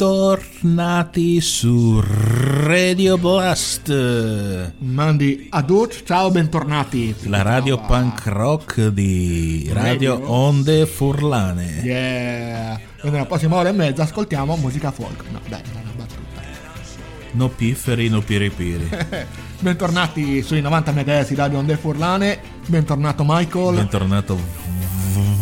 bentornati su Radio Blast, Mandi adut, ciao, bentornati. la radio punk rock di Radio Radio. Onde Furlane. Yeah. E nella prossima ora e mezza ascoltiamo musica folk. No, dai, una battuta. No pifferi, no piripiri. Bentornati sui 90 MHz di Radio Onde Furlane. Bentornato Michael. Bentornato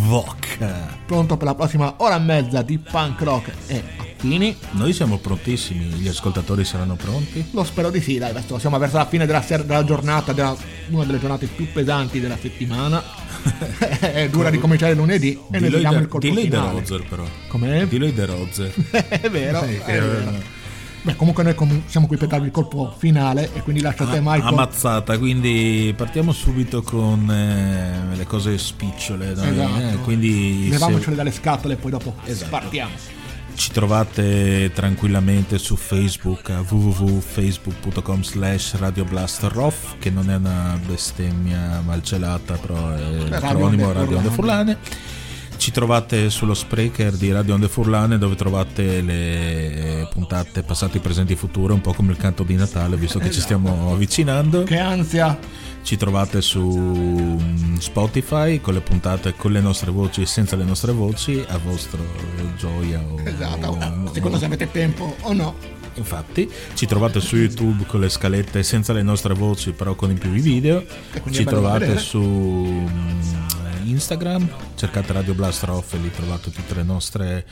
Vodka. Pronto per la prossima ora e mezza di punk rock e affini. Noi siamo prontissimi, gli ascoltatori saranno pronti? Lo spero di sì, dai, adesso siamo verso la fine della, ser- della giornata, della- una delle giornate più pesanti della settimana. è dura ricominciare lunedì e noi Dillo diamo i il colpo De finale. Rozer però. Com'è? Dillo i Rozer. è vero, Sì, è eh, vero. Beh, comunque noi com- siamo qui per darvi il colpo finale e quindi lascio a te Michael. Ammazzata, quindi partiamo subito con eh, le cose spicciole. dai, Esatto. eh, quindi se- Levamocele dalle scatole e poi dopo Esatto. partiamo. Ci trovate tranquillamente su Facebook a www.facebook.com slash radioblastroff che non è una bestemmia malcelata però è l'acronimo Radio Onde Furlane. Ci trovate sullo Spreaker di Radio Onde Furlane dove trovate le puntate passati, presenti e futuro un po' come il canto di Natale visto che ci stiamo avvicinando Che ansia! ci trovate su mm, Spotify con le puntate con le nostre voci e senza le nostre voci a vostra gioia o, Esatto, o- secondo se avete tempo o no. Infatti, ci trovate su YouTube con le scalette senza le nostre voci, però con i più video. Ci trovate su mm, Instagram, cercate Radio Blast Off e lì trovate tutte le nostre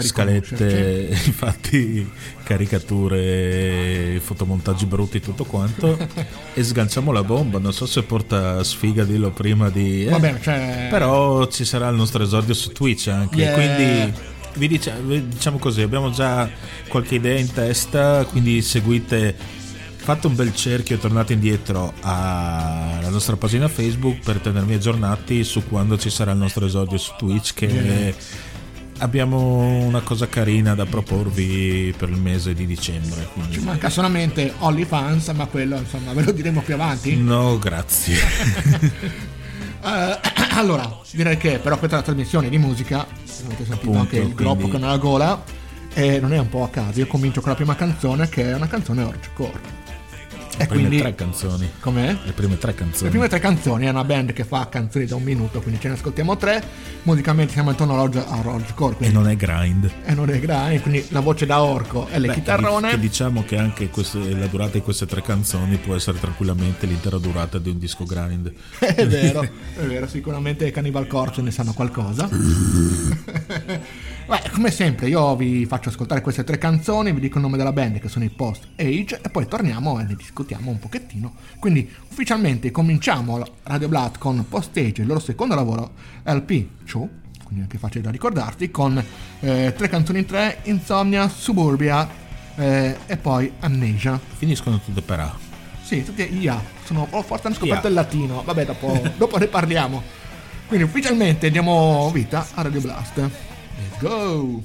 scalette, infatti caricature, fotomontaggi brutti, tutto quanto. e sganciamo la bomba. Non so se porta sfiga dirlo prima di. eh, Va bene, cioè... però ci sarà il nostro esordio su Twitch anche, Yeah. quindi vi dicia- vi diciamo così, abbiamo già qualche idea in testa, quindi seguite, fate un bel cerchio e tornate indietro alla nostra pagina Facebook per tenervi aggiornati su quando ci sarà il nostro esordio su Twitch che Yeah. abbiamo una cosa carina da proporvi per il mese di dicembre. quindi- Ci manca solamente OnlyFans, ma quello insomma ve lo diremo più avanti. No, grazie. Eh, allora, direi che però questa è una trasmissione di musica, avete sentito Appunto, anche il groppo quindi- che nella gola, e non è un po' a caso, io comincio con la prima canzone che è una canzone hardcore. E Le prime quindi... tre canzoni. Com'è? Le prime tre canzoni. Le prime tre canzoni è una band che fa canzoni da un minuto, quindi ce ne ascoltiamo tre. Musicalmente siamo intorno all'hardcore, hardcore, E non è grind. e non è grande, quindi la voce da orco e le Beh, chitarrone. che diciamo che anche queste- la durata di queste tre canzoni può essere tranquillamente l'intera durata di un disco grind. È vero, è vero, sicuramente i Cannibal Corpse ne sanno qualcosa. Beh, come sempre io vi faccio ascoltare queste tre canzoni, vi dico il nome della band che sono i Post Age e poi torniamo e ne discutiamo un pochettino. Quindi ufficialmente cominciamo Radio Blood con Post Age, il loro secondo lavoro LP Show, quindi anche facile da ricordarti, con eh, tre canzoni in tre, Insomnia, Suburbia eh, e poi Amnesia. Finiscono tutte per A. Sì, tutti IA, sono, oh, forse hanno scoperto IA. il latino, vabbè dopo, dopo ne parliamo. Quindi ufficialmente diamo vita a Radio Blast. go.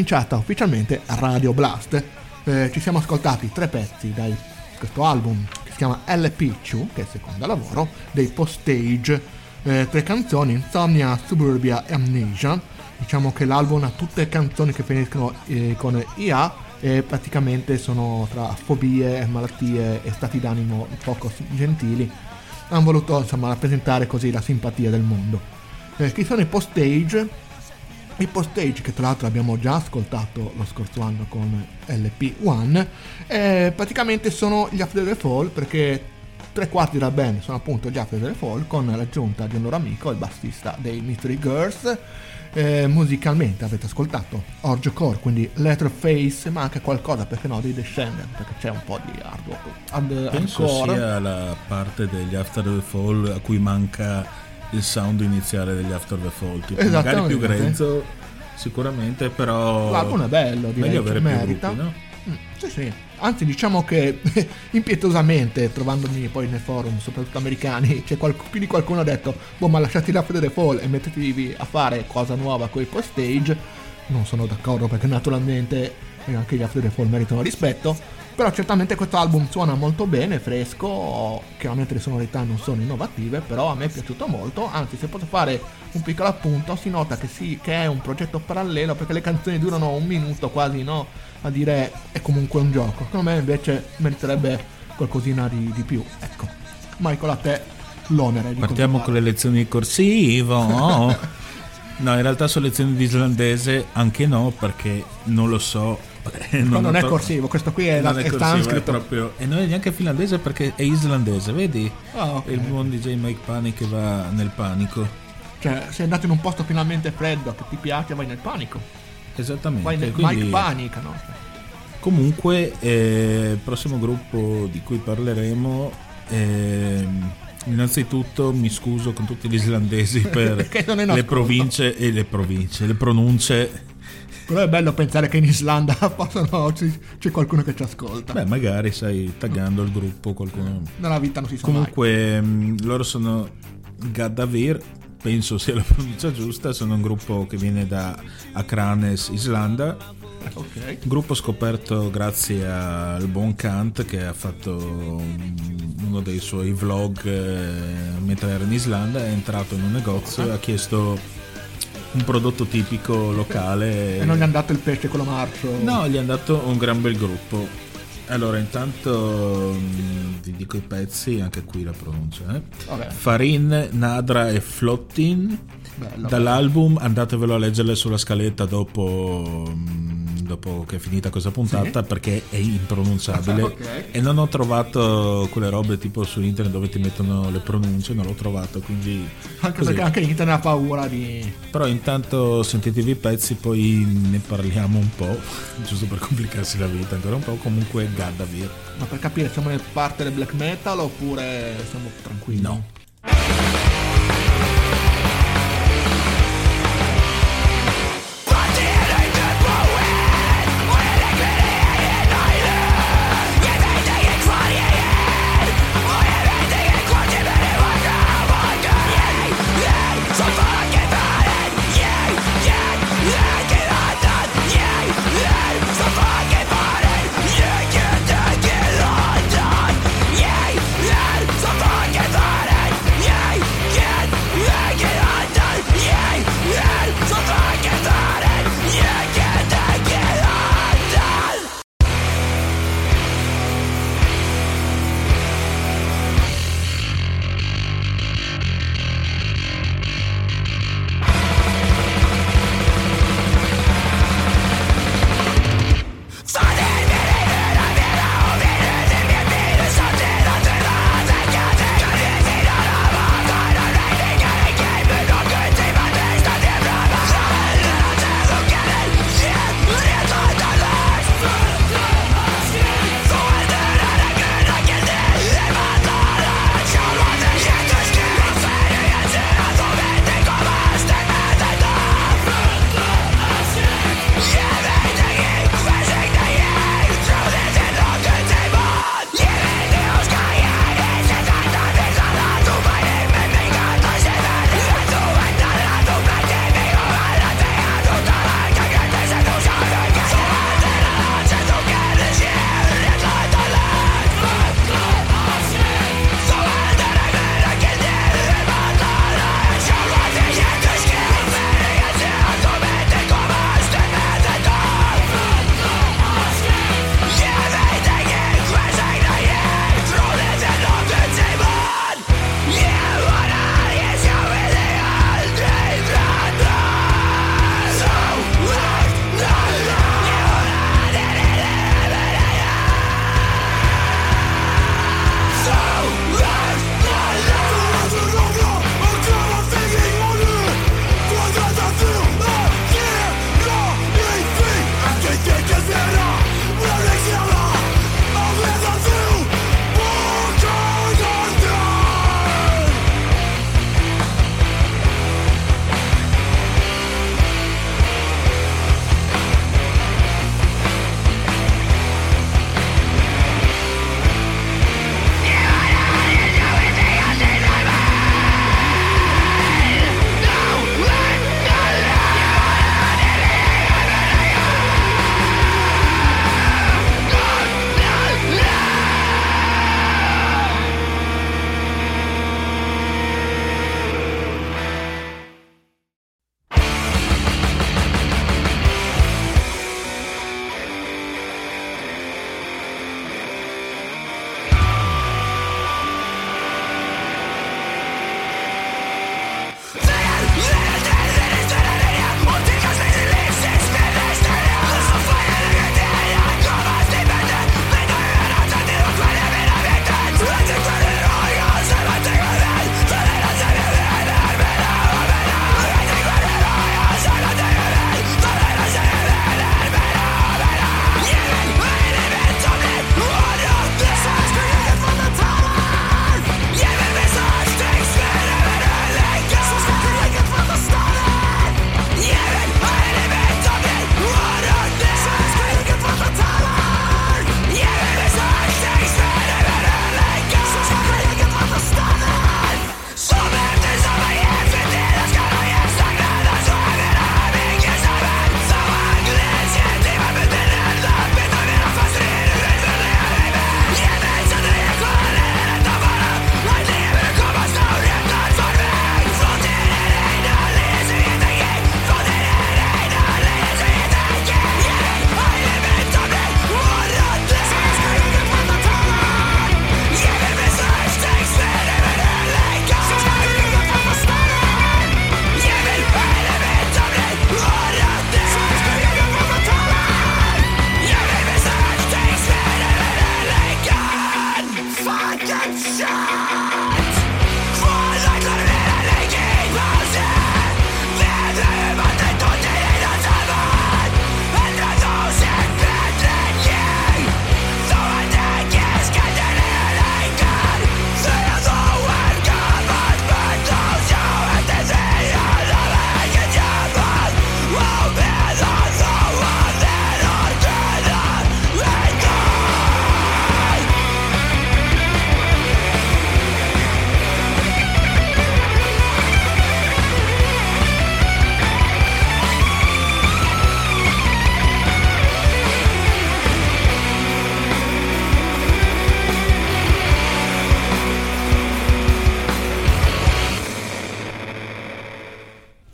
cominciata ufficialmente Radio Blast. Eh, ci siamo ascoltati tre pezzi da questo album che si chiama LP2, che è il secondo lavoro, dei Postage, eh, tre canzoni, Insomnia, Suburbia e Amnesia. Diciamo che l'album ha tutte canzoni che finiscono eh, con IA e praticamente sono tra fobie, malattie e stati d'animo poco gentili. Hanno voluto insomma rappresentare così la simpatia del mondo. Eh, chi sono i Postage? Postage, che tra l'altro abbiamo già ascoltato lo scorso anno con LP1, eh, praticamente sono gli After the Fall perché tre quarti della band sono appunto gli After the Fall con l'aggiunta di un loro amico, il bassista dei Mystery Girls. Eh, musicalmente avete ascoltato Orge Core, quindi Letterface, ma anche qualcosa, perché no, dei Descendant, perché c'è un po' di hard, hard, Penso hardcore. sia la parte degli After the Fall a cui manca il sound iniziale degli After the Fall. Tipo, magari più grezzo, sicuramente, però. L'album è bello, direi Meglio avere più merita. gruppi, no? Mm, sì, sì. Anzi, diciamo che impietosamente, trovandomi poi nei forum, soprattutto americani, c'è qual- più di qualcuno ha detto: Boh, ma lasciati la the Fall e mettetevi a fare cosa nuova con i post-stage. Non sono d'accordo perché naturalmente anche gli After the Fall meritano rispetto. Però certamente questo album suona molto bene, fresco, chiaramente le sonorità non sono innovative, però a me è piaciuto molto, anzi se posso fare un piccolo appunto, si nota che, sì, che è un progetto parallelo perché le canzoni durano un minuto quasi, no? A dire è comunque un gioco. Secondo me invece meriterebbe qualcosina di, di più. Ecco. Michael a te l'onere di Partiamo con le lezioni di corsivo. no, in realtà sono lezioni di islandese, anche no, perché non lo so. Eh, No, non ho è corsivo, questo qui è, la, non è è sanscrito. proprio. E non è neanche finlandese perché è islandese, vedi? Ah, ok. È il buon DJ Mike Panic che va nel panico. Cioè, sei andato in un posto finalmente freddo che ti piace, vai nel panico. Esattamente. Vai nel quindi- Mike Panic, no? Comunque, eh, il prossimo gruppo di cui parleremo, ehm, innanzitutto mi scuso con tutti gli islandesi per non le province e le province, le pronunce. Però è bello pensare che in Islanda possono, c'è qualcuno che ci ascolta. Beh, magari sai, taggando il gruppo qualcuno. Nella vita non si sa mai. Comunque, mh, loro sono Gaddavir, penso sia la pronuncia giusta, sono un gruppo che viene da Akranes, Islanda. Ok. Gruppo scoperto grazie al buon Kant che ha fatto mm, uno dei suoi vlog eh, mentre era in Islanda, è entrato in un negozio e ha chiesto un prodotto tipico locale. E non gli è andato il pesce con lo marcio. No, gli è andato un gran bel gruppo. Allora, intanto mm, vi dico i pezzi, anche qui la pronuncia. Eh? Farin, Nadra e Flottin. Bello. Dall'album andatevelo a leggerle sulla scaletta dopo, mm, dopo che è finita questa puntata perché è impronunciabile. Ok. E non ho trovato quelle robe tipo su internet dove ti mettono le pronunce, non l'ho trovato, quindi... Anche così. perché anche internet ha paura di... Però intanto sentitevi i pezzi, poi ne parliamo un po', giusto per complicarsi la vita ancora un po'. Comunque Gaddavir. Ma per capire, siamo nel parte del black metal oppure siamo tranquilli? No.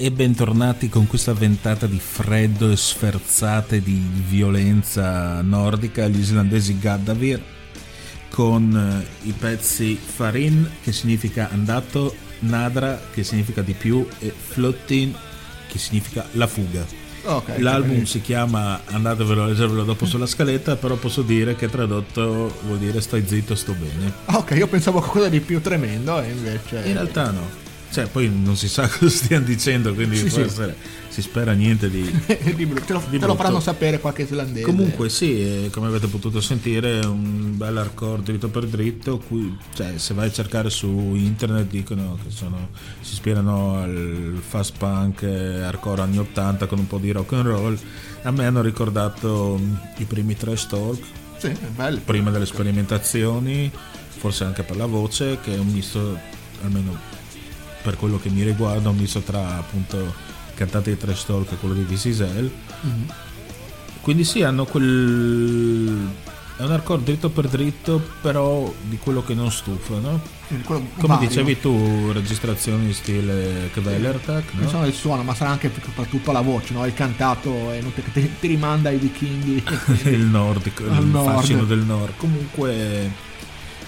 E bentornati con questa ventata di freddo e sferzate di violenza nordica, gli islandesi Gaddavir, con eh, i pezzi Farin, che significa andato, Nadra, che significa di più, e Flottin, che significa la fuga. Ok, L'album si chiama, andatevelo a leggervelo dopo sulla scaletta, però posso dire che tradotto vuol dire stai zitto, sto bene. Ok, io pensavo a qualcosa di più tremendo e invece... In realtà no. Cioè, poi non si sa cosa stiano dicendo, quindi Sì, sì. essere- si spera niente di... di brutto. te, lo, di te lo faranno sapere qualche islandese. Comunque sì, eh, come avete potuto sentire, è un bel hardcore dritto per dritto, cui, cioè, se vai a cercare su internet dicono che sono, si ispirano al fast punk e hardcore anni 80 con un po' di rock and roll. A me hanno ricordato mm, i primi trash talk, Sì, bello. prima delle sperimentazioni, forse anche per la voce, che è un misto, almeno per quello che mi riguarda, un misto tra appunto cantate di trash talk e quello di Visisel. Quindi sì, hanno quel... è un hardcore dritto per dritto, però di quello che non stufa, no? Come vario. dicevi tu, registrazioni stile Kvelertak, Non no? solo il suono, ma sarà anche soprattutto la voce, no? Il cantato è inutile che ti, rimanda ai vichinghi. il nordico, il nord. fascino del nord. Comunque,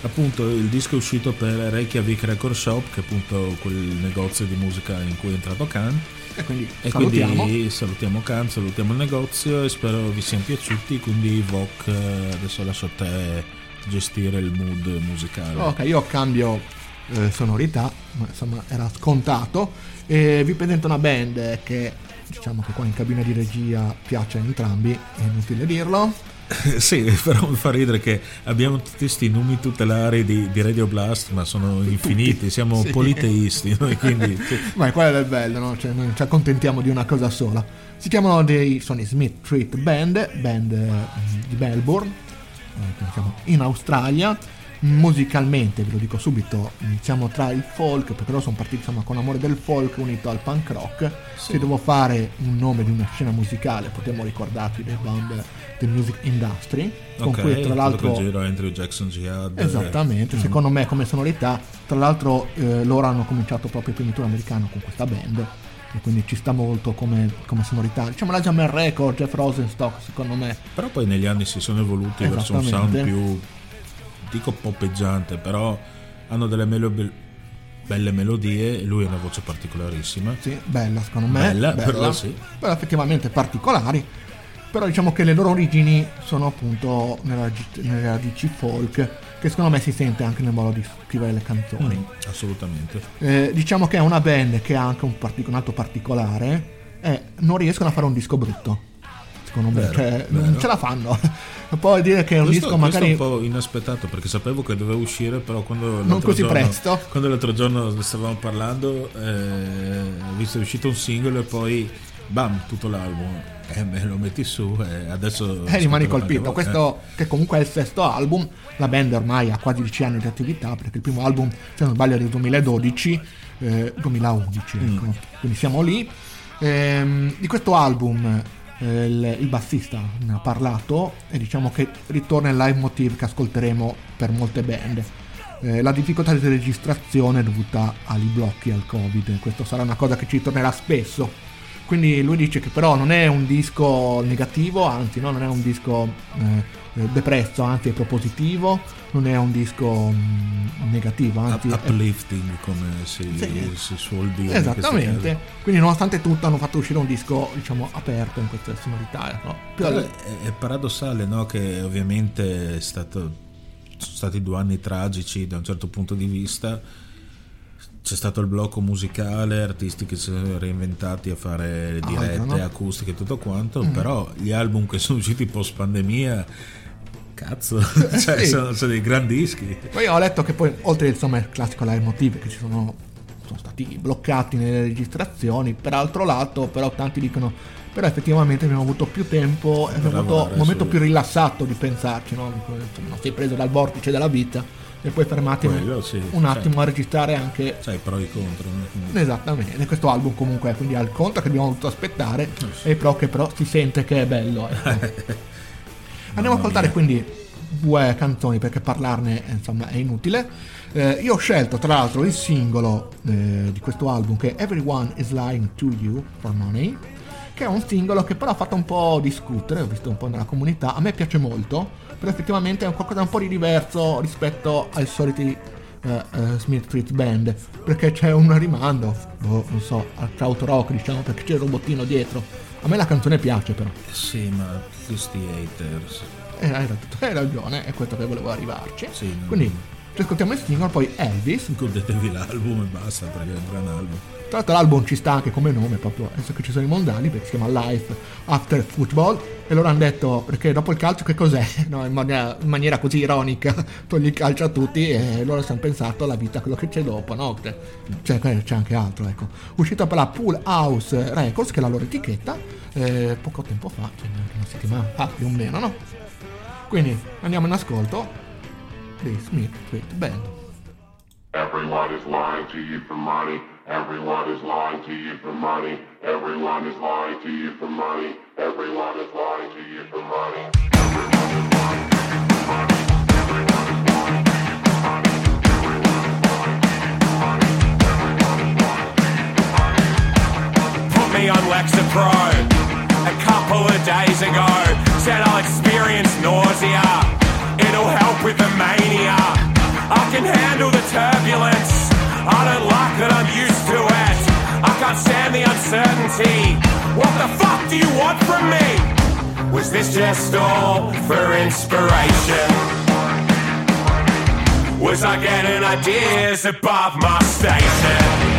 appunto, il disco è uscito per Reykjavik Record Shop, che è appunto quel negozio di musica in cui è entrato Khan. e quindi E salutiamo. quindi salutiamo Khan, salutiamo il negozio e spero vi siano piaciuti. Quindi, Vok, eh, adesso lascio a te gestire il mood musicale. Ok, io cambio eh, sonorità, ma insomma era scontato. E vi presento una band che diciamo che qua in cabina di regia piace a entrambi, è inutile dirlo. sì, però mi fa ridere che abbiamo tutti questi nomi tutelari di, di Radio Blast, ma sono infiniti, siamo Sì. politeisti noi, quindi sì. Ma quello è il bello, no? Cioè, noi ci accontentiamo di una cosa sola. Si chiamano dei Sony Smith Street Band, band eh, di Melbourne, eh, in Australia. Musicalmente, ve lo dico subito, siamo tra il folk, perché loro sono partiti insomma, con l'amore del folk unito al punk rock. Se devo fare un nome di una scena musicale, potremmo ricordarci dei band del music industry, con Ok, cui tra l'altro gira Andrew Jackson Jihad. Esattamente, eh, secondo me come sonorità, tra l'altro eh, loro hanno cominciato proprio il primo tour americano con questa band e quindi ci sta molto come, come sonorità. Diciamo la Jammer Record, Jeff Rosenstock secondo me, Però poi negli anni si sono evoluti verso un sound più, dico poppeggiante, però hanno delle melo- belle melodie, lui ha una voce particolarissima. sì, bella secondo me, Bella, però sì. però effettivamente particolari. Però diciamo che le loro origini sono appunto nelle radici, nelle radici folk, che secondo me si sente anche nel modo di scrivere le canzoni. Mm, assolutamente. Eh, diciamo che è una band che ha anche un, partic- un altro particolare e non riescono a fare un disco brutto secondo me Vero, cioè, vero. non ce la fanno poi dire che è un Questo, disco questo magari è un po' inaspettato perché sapevo che doveva uscire, però quando Non così giorno- presto. Quando l'altro giorno ne stavamo parlando, eh, ho visto è uscito un singolo e poi bam, tutto l'album. E me lo metti su e adesso. eh, rimani colpito voi. questo che comunque è il sesto album la band ormai ha quasi 10 anni di attività perché il primo album se non sbaglio è del 2012 eh, 2011 Mm. ecco. quindi siamo lì Ehm, di questo album eh, il, il bassista ne ha parlato e diciamo che ritorna il live motive che ascolteremo per molte band Eh, la difficoltà di registrazione è dovuta ai blocchi al covid questo sarà una cosa che ci tornerà spesso quindi lui dice che però non è un disco negativo, anzi no, non è un disco eh, depresso, anzi è propositivo, non è un disco mm, negativo, Up- anzi è- uplifting, come si, Sì. si suol dire. Esattamente. Quindi nonostante tutto hanno fatto uscire un disco, diciamo, aperto in queste sonorità. No? Al- è, è paradossale, no? Che ovviamente è stato, sono stati due anni tragici da un certo punto di vista. C'è stato il blocco musicale, artisti che si sono reinventati a fare dirette, no? Mm. acustiche e tutto quanto, però gli album che sono usciti post pandemia, cazzo, cioè, Sì. sono, sono dei gran dischi. Poi ho letto che poi, oltre insomma il classico live motive che ci sono, sono stati bloccati nelle registrazioni, per altro lato, però tanti dicono, però effettivamente abbiamo avuto più tempo, abbiamo avuto un momento su- più rilassato di pensarci, no? Non sei preso dal vortice della vita e poi fermati Quello sì, un attimo certo. a registrare anche Sai, pro e i contro. no? Esattamente, questo album comunque quindi al conto che abbiamo dovuto aspettare e i pro che però si sente che è bello. ecco. Andiamo a ascoltare mia. quindi due canzoni perché parlarne eh, insomma è inutile. Eh, io ho scelto tra l'altro il singolo eh, di questo album che è Everyone is Lying to You for Money, che è un singolo che però ha fatto un po' discutere, ho visto un po' nella comunità, a me piace molto, però effettivamente è un qualcosa un po' di diverso rispetto ai soliti eh, eh, Smith Street Band, perché c'è un rimando, boh, non so, al krautrock diciamo, perché c'è il robottino dietro. A me la canzone piace però. Sì, ma questi haters. Eh, hai, ragione, hai ragione, è questo che volevo arrivarci. Sì. Quindi ci ascoltiamo il singolo, poi Elvis. Godetevi l'album e basta perché è un gran album. Tra l'altro l'album ci sta anche come nome, proprio adesso che ci sono i mondiali, perché si chiama Life After Football. E loro hanno detto, perché dopo il calcio che cos'è? No, in, maniera, in maniera così ironica, togli il calcio a tutti e loro si hanno pensato alla vita, quello che c'è dopo, no? Cioè, c'è anche altro, ecco. Uscito per la Pool House Records, che è la loro etichetta, eh, poco tempo fa, cioè una settimana fa più o meno, no? Quindi andiamo in ascolto di Smith Street Band. Everyone is lying to you for money. Everyone is lying to you for money. Everyone is lying to you for money. Everyone is lying to you for money. put me on Lexapro a couple of days ago. Said I'll experience nausea. It'll help with the mania. I can handle the turbulence. I don't like that I'm used to it. I can't stand the uncertainty. What the fuck do you want from me? Was this just all for inspiration? Was I getting ideas above my station?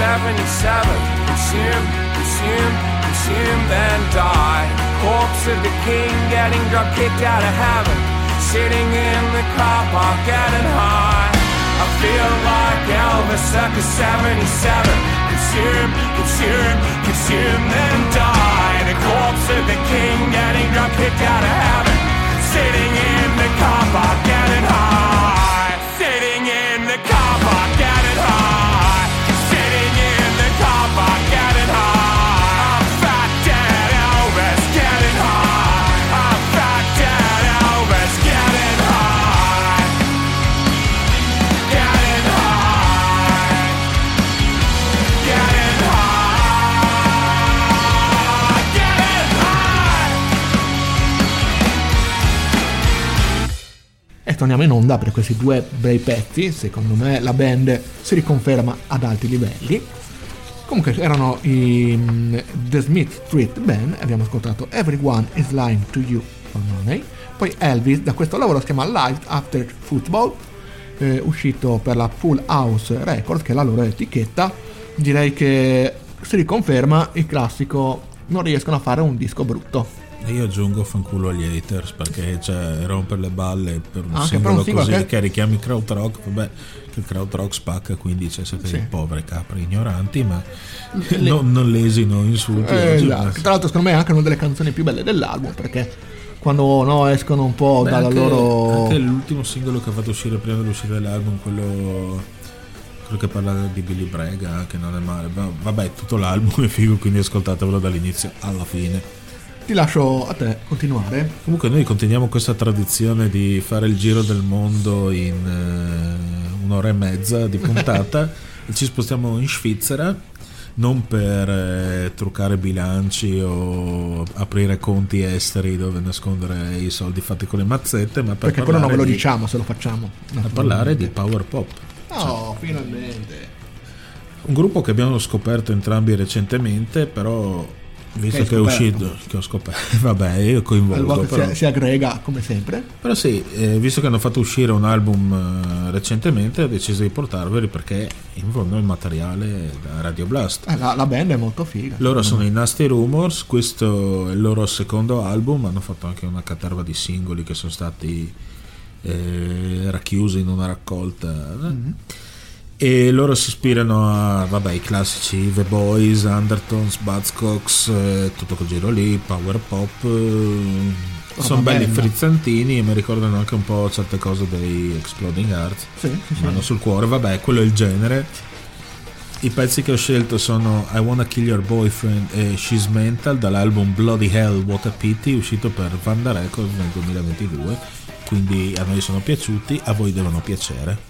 77. Consume consume, consume, then die. Corpse of the king getting drunk, kicked out of heaven. Sitting in the car park getting high. I feel like Elvis circa 77. Consume, consume, consume, then die. The corpse of the king getting drunk, kicked out of heaven. Sitting in the car park getting high. Torniamo in onda per questi due bei pezzi. Secondo me la band si riconferma ad alti livelli. Comunque erano i mm, The Smith Street Band. Abbiamo ascoltato Everyone is Lying to You for Money. Poi Elvis, da questo lavoro si chiama Life After Football, eh, uscito per la Full House Records, che è la loro etichetta. Direi che si riconferma il classico non riescono a fare un disco brutto. E io aggiungo fanculo agli haters perché cioè, romper le balle per un Anche per singolo un singolo così che- che... richiami krautrock, vabbè che il krautrock spacca quindi cioè, siete Sì. dei poveri capri ignoranti ma non, non lesino insulti Eh, esatto. Tra l'altro, secondo me è anche una delle canzoni più belle dell'album perché quando no, escono un po' Beh, dalla anche, loro. anche l'ultimo singolo che ha fatto uscire prima dell'uscita dell'album quello quello che parla di Billy Brega che non è male Va- vabbè tutto l'album è figo quindi ascoltatevelo dall'inizio alla fine Ti lascio a te continuare. Comunque noi continuiamo questa tradizione di fare il giro del mondo in eh, un'ora e mezza di puntata ci spostiamo in Svizzera non per eh, truccare bilanci o aprire conti esteri dove nascondere i soldi fatti con le mazzette, ma per Perché quello non ve lo di- diciamo se lo facciamo. per parlare di power pop. Oh, finalmente. Un gruppo che abbiamo scoperto entrambi recentemente, però visto Che è uscito, che ho scoperto, vabbè, io coinvolgo. Però... si, aggrega come sempre. Però sì, eh, visto che hanno fatto uscire un album eh, recentemente, ho deciso di portarveli perché in fondo il materiale da Radio Blast. Eh, la, la band è molto figa. Loro sono i Nasty Rumors, questo è il loro secondo album, hanno fatto anche una caterva di singoli che sono stati eh, racchiusi in una raccolta. E loro si ispirano a, vabbè, i classici The Boys, Undertones, Buzzcocks, eh, tutto quel giro lì, power pop. eh, sono belli bella. frizzantini e mi ricordano anche un po' certe cose dei Exploding Hearts. Sì, sì. Mano sul cuore, vabbè, quello è il genere. I pezzi che ho scelto sono I Wanna Kill Your Boyfriend e She's Mental dall'album Bloody Hell What a Pity uscito per Vanda Records nel 2022. Quindi a noi sono piaciuti, a voi devono piacere.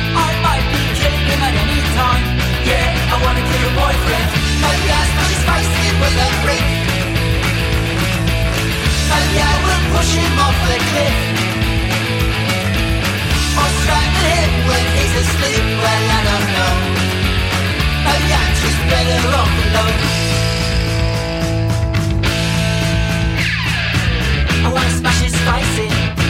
boyfriend. A yeah, we'll push him off the cliff. Or strangle him when he's asleep. Well, I don't know. Yeah, better off alone. I wanna smash his face in.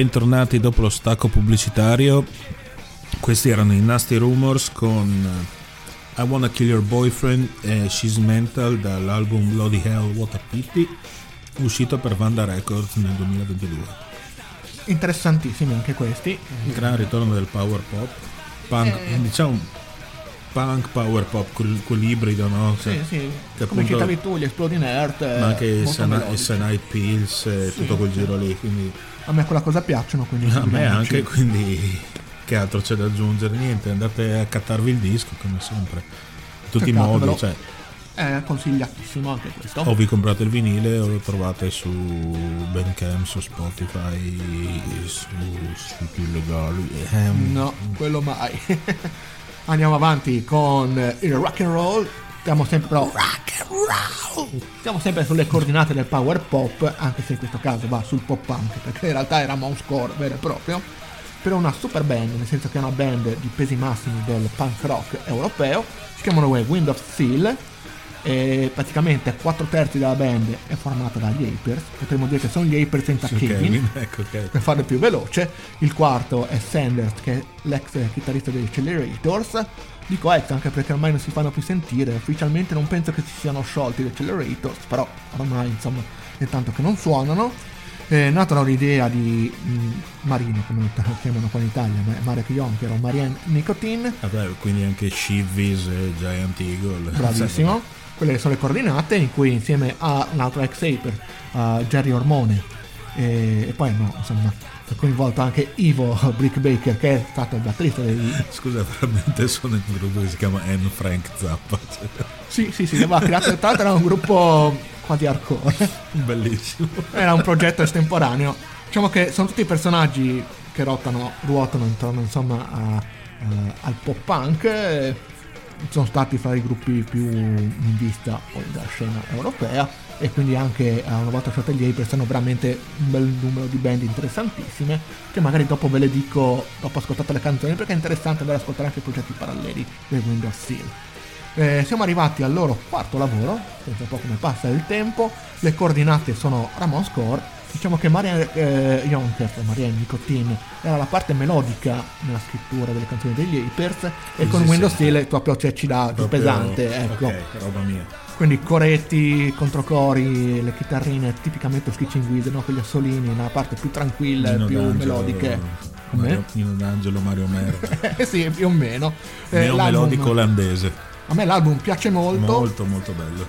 Bentornati dopo lo stacco pubblicitario. Questi erano i Nasty Rumors con eh, I Wanna Kill Your Boyfriend e She's Mental dall'album Bloody Hell What a Pity, uscito per Vanda Records nel 2022. Interessantissimi anche questi. Il gran ritorno del power pop, punk, Eh. diciamo punk power pop, quel, quell'ibrido, no? Sì, Che- sì. che Come appunto- citavi tu, gli Exploding Earth. eh, ma anche i molto Sana- i melodici. Cyanide Pills e Sì, tutto quel sì. giro lì, quindi A me quella cosa piacciono, quindi a me anche, quindi che altro c'è da aggiungere? Niente, andate a cattarvi il disco come sempre. In tutti i Cercatevelo. modi, cioè, È consigliatissimo anche questo. o vi comprate il vinile o lo trovate su Bandcamp, su Spotify, su siti illegali. Ehm, No, quello mai. Andiamo avanti con eh, il rock and roll. Stiamo sempre però rock and roll. Siamo sempre sulle coordinate del power pop, anche se in questo caso va sul pop punk, perché in realtà era Mouse vero e proprio. Per una super band, nel senso che è una band di pesi massimi del punk rock europeo. Si chiamano Wind of Steel. E praticamente 4 terzi della band è formata dagli Apers. Potremmo dire che sono gli Apers senza su Kevin Kevin, ecco ok. per farlo più veloce. Il quarto è Sanders, che è l'ex chitarrista degli Accelerators. Dico ex anche perché ormai non si fanno più sentire. Ufficialmente non penso che si siano sciolti gli Accelerators, però ormai insomma è tanto che non suonano. È nata dall'idea di mm, Marino, come lo chiamano qua in Italia, ma- Marek Jonker o Marianne Nicotine. Vabbè, quindi anche Shivvies e Giant Eagle. Bravissimo. Quelle sono le coordinate in cui insieme a un altro ex Aper, a Jerry Ormone e, e poi no, insomma, coinvolto anche Ivo Brick Baker che è stato il batterista dei... Scusa, veramente sono in un gruppo che si chiama N. Frank Zappa. Sì, sì, sì, aveva creato, tra l'altro era un gruppo quasi hardcore, bellissimo. era un progetto estemporaneo. Diciamo che sono tutti personaggi che ruotano, ruotano intorno insomma a- a- al pop punk. eh, sono stati fra i gruppi più in vista poi della scena europea e quindi anche eh, una volta scelti gli Apers hanno veramente un bel numero di band interessantissime che magari dopo ve le dico dopo ascoltate le canzoni perché è interessante andare ad ascoltare anche i progetti paralleli del Windows Steel. Eh, siamo arrivati al loro quarto lavoro, pensa un po' come passa il tempo, le coordinate sono Ramon Score, diciamo che Marianne eh, Jonker, Marianne Nicotine, era la parte melodica nella scrittura delle canzoni degli Apers e Sì, con sì, Windows sì. Steel proprio cioè, ci dà Proprio- pesante, ecco. Ok, roba mia. Quindi coretti, controcori, le chitarrine tipicamente Skitching Wizard, no? quegli assolini, una parte più tranquilla e più melodiche. Come? Nino D'Angelo, Mario. Eh sì, più o meno. Eh, Neomelodico olandese. a me l'album piace molto. Molto, molto bello.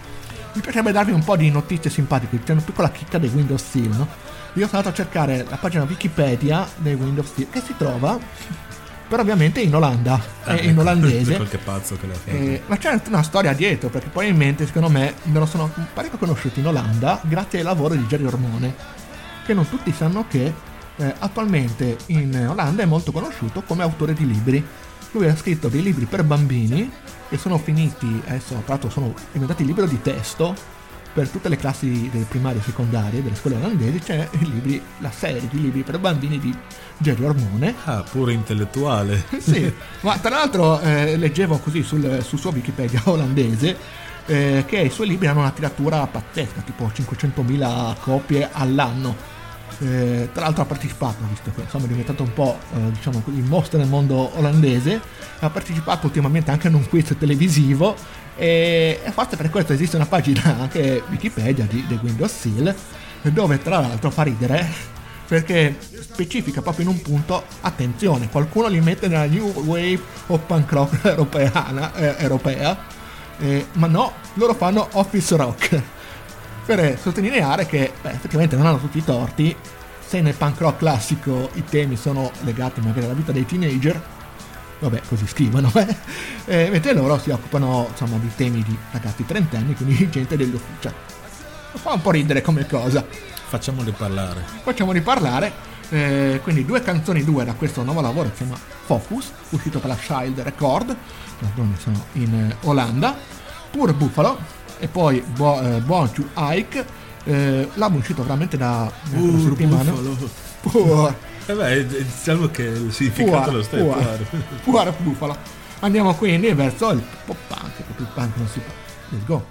Mi piacerebbe darvi un po' di notizie simpatiche, c'è una piccola chicca dei Windows Steel, no? Io sono andato a cercare la pagina Wikipedia dei Windows Steel, che si trova, però ovviamente in Olanda, Ah, è in ecco, olandese. Qualche pazzo che l'ha fatto. Eh, ma c'è una storia dietro, perché probabilmente, secondo me, me lo sono parecchio conosciuto in Olanda grazie al lavoro di Jerry Ormone, che non tutti sanno che eh, attualmente in Olanda è molto conosciuto come autore di libri. Lui ha scritto dei libri per bambini che sono finiti, adesso tra l'altro sono diventati libro di testo, per tutte le classi delle primarie e secondarie delle scuole olandesi c'è libri, la serie di libri per bambini di Jerry Ormone. Ah, pure intellettuale. Sì, ma tra l'altro eh, leggevo così sul, sul suo Wikipedia olandese eh, che i suoi libri hanno una tiratura pazzesca, tipo 500.000 copie all'anno. Eh, tra l'altro ha partecipato, visto che insomma è diventato un po' eh, diciamo così mostro nel mondo olandese, ha partecipato ultimamente anche in un quiz televisivo e, e forse per questo esiste una pagina anche Wikipedia di The Windows Seal dove tra l'altro fa ridere perché specifica proprio in un punto attenzione qualcuno li mette nella new wave o punk rock europeana, eh, europea eh, ma no loro fanno office rock per sottolineare che beh, effettivamente non hanno tutti i torti se nel punk rock classico i temi sono legati magari alla vita dei teenager vabbè così scrivono eh? Eh, mentre loro si occupano insomma di temi di ragazzi trentenni quindi gente dell'ufficio fa un po' ridere come cosa Facciamoli parlare. facciamoli parlare. Eh, quindi due canzoni, due da questo nuovo lavoro che si chiama Focus, uscito per la Child Record, d'altronde sono in eh, Olanda, Pure Buffalo e poi Bo- eh, Born to Ike, eh, l'album uscito veramente da una settimana. Pure, Eh beh, diciamo che il significato Pure, lo stai Pure, fare. Pure Buffalo. Andiamo quindi verso il pop punk, perché il punk non si fa. Let's go.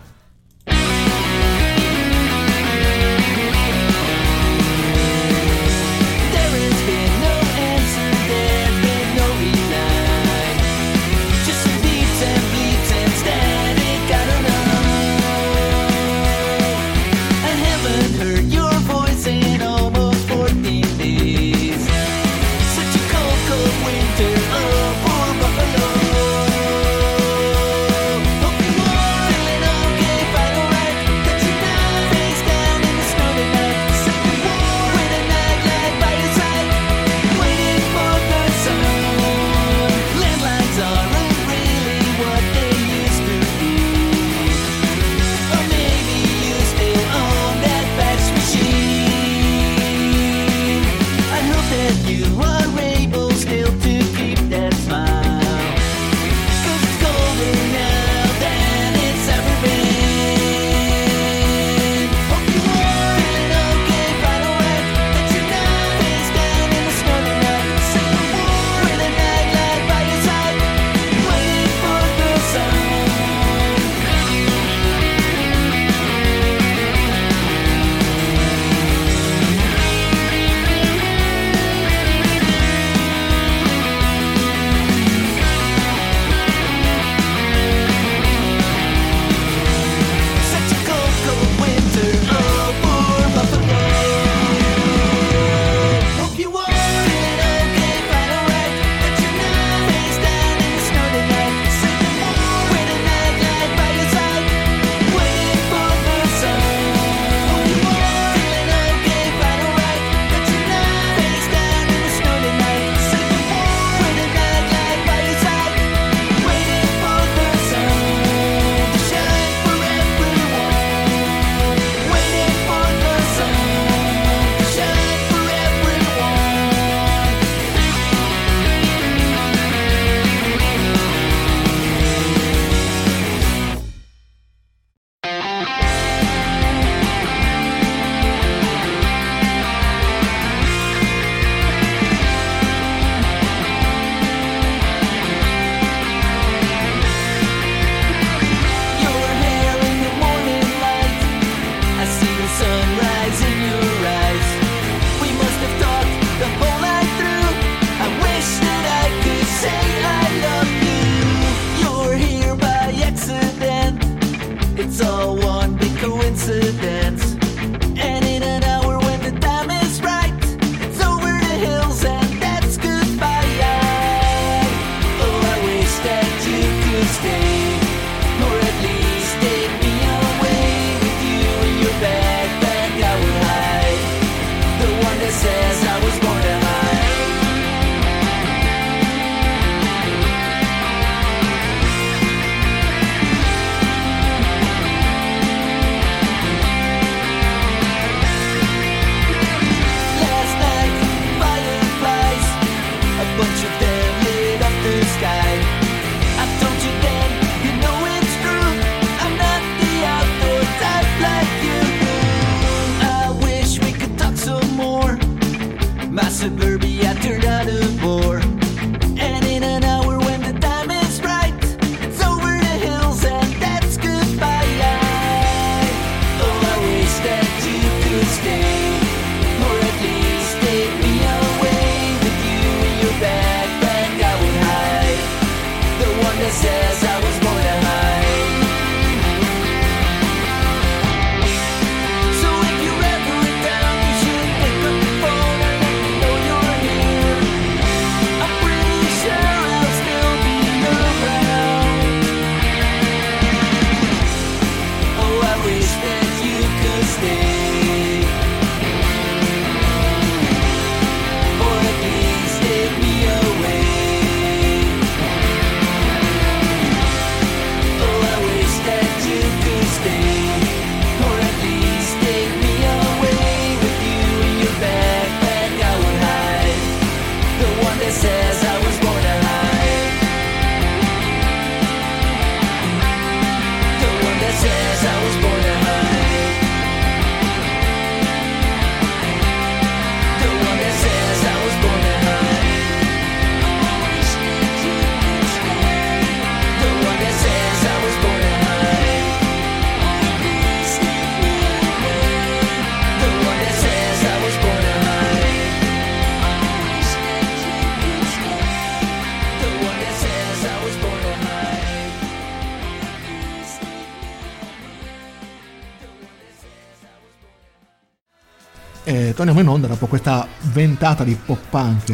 Dopo questa ventata di pop punk.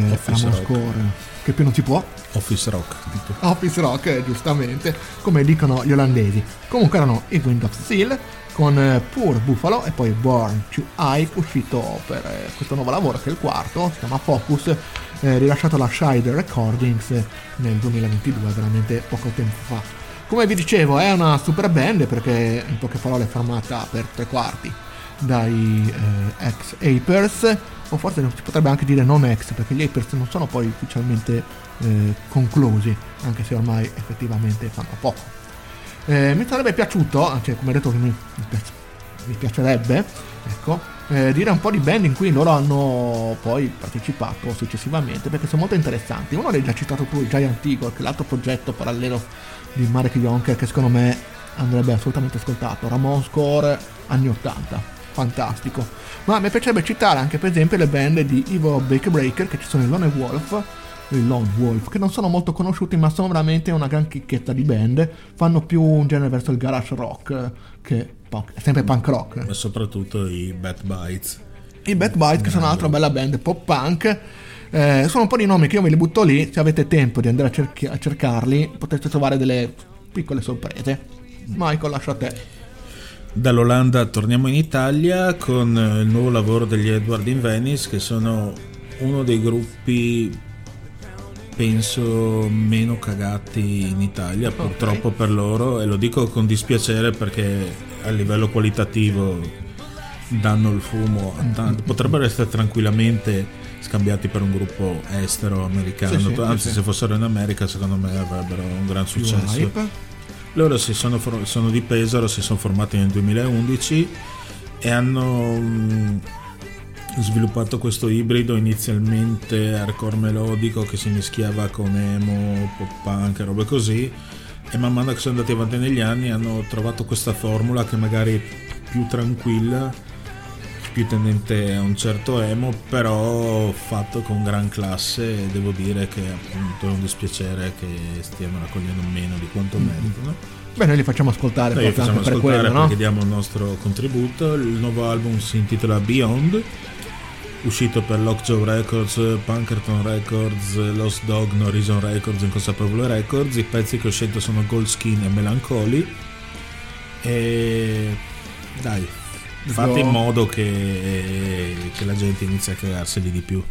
Core, che più non si può. Office Rock. tipo. Office Rock, eh, giustamente, come dicono gli olandesi. Comunque erano i Wind of Steel con eh, Poor Buffalo e poi Born to Hype uscito per eh, questo nuovo lavoro che è il quarto, si chiama Focus, eh, rilasciato da Shide Recordings nel 2022, veramente poco tempo fa. Come vi dicevo è una super band perché in poche parole è formata per tre quarti dai eh, ex Apers o forse si potrebbe anche dire non ex perché gli Apers non sono poi ufficialmente eh, conclusi anche se ormai effettivamente fanno poco. Eh, mi sarebbe piaciuto anche come detto mi, mi piacerebbe ecco eh, dire un po' di band in cui loro hanno poi partecipato successivamente perché sono molto interessanti. Uno l'hai già citato tu Giant Eagle che è l'altro progetto parallelo di Marek Jonker che secondo me andrebbe assolutamente ascoltato. Ramon Score anni 80 fantastico. Ma mi piacerebbe citare anche per esempio le band di Ivo Break Breaker che ci sono il Lone Wolf il Lone Wolf che non sono molto conosciuti ma sono veramente una gran chicchetta di band. Fanno più un genere verso il garage rock che punk- sempre punk rock. E soprattutto i Bad Bites. i Bad Bite che sono un'altra bella band pop punk. Eh, sono un po' di nomi che io ve li butto lì. Se avete tempo di andare a, cerchi- a cercarli potrete trovare delle piccole sorprese. Michael lascio a te Dall'Olanda torniamo in Italia con eh, il nuovo lavoro degli Edward in Venice che sono uno dei gruppi penso meno cagati in Italia purtroppo per loro. E lo dico con dispiacere perché a livello qualitativo danno il fumo a tanti. Potrebbero essere tranquillamente scambiati per un gruppo estero americano Sì, sì, anzi sì, se fossero in America secondo me avrebbero un gran successo. Loro si sono, sono di Pesaro, si sono formati nel 2011 e hanno mm, sviluppato questo ibrido inizialmente hardcore melodico che si mischiava con emo, pop punk e robe così. E man mano che sono andati avanti negli anni hanno trovato questa formula che magari è più tranquilla più tendente a un certo emo però fatto con gran classe e devo dire che appunto è un dispiacere che stiano raccogliendo meno di quanto meritano beh noi li facciamo ascoltare noi forse facciamo anche per ascoltare quello no? perché diamo il nostro contributo. Il nuovo album si intitola Beyond, uscito per Lockjaw Records, Punkerton Records, Lost Dog, No Reason Records, Inconsapevole Records. I pezzi che ho scelto sono Gold Skin e Melancholy. E dai, fate in modo che, che la gente inizi a cagarseli di più.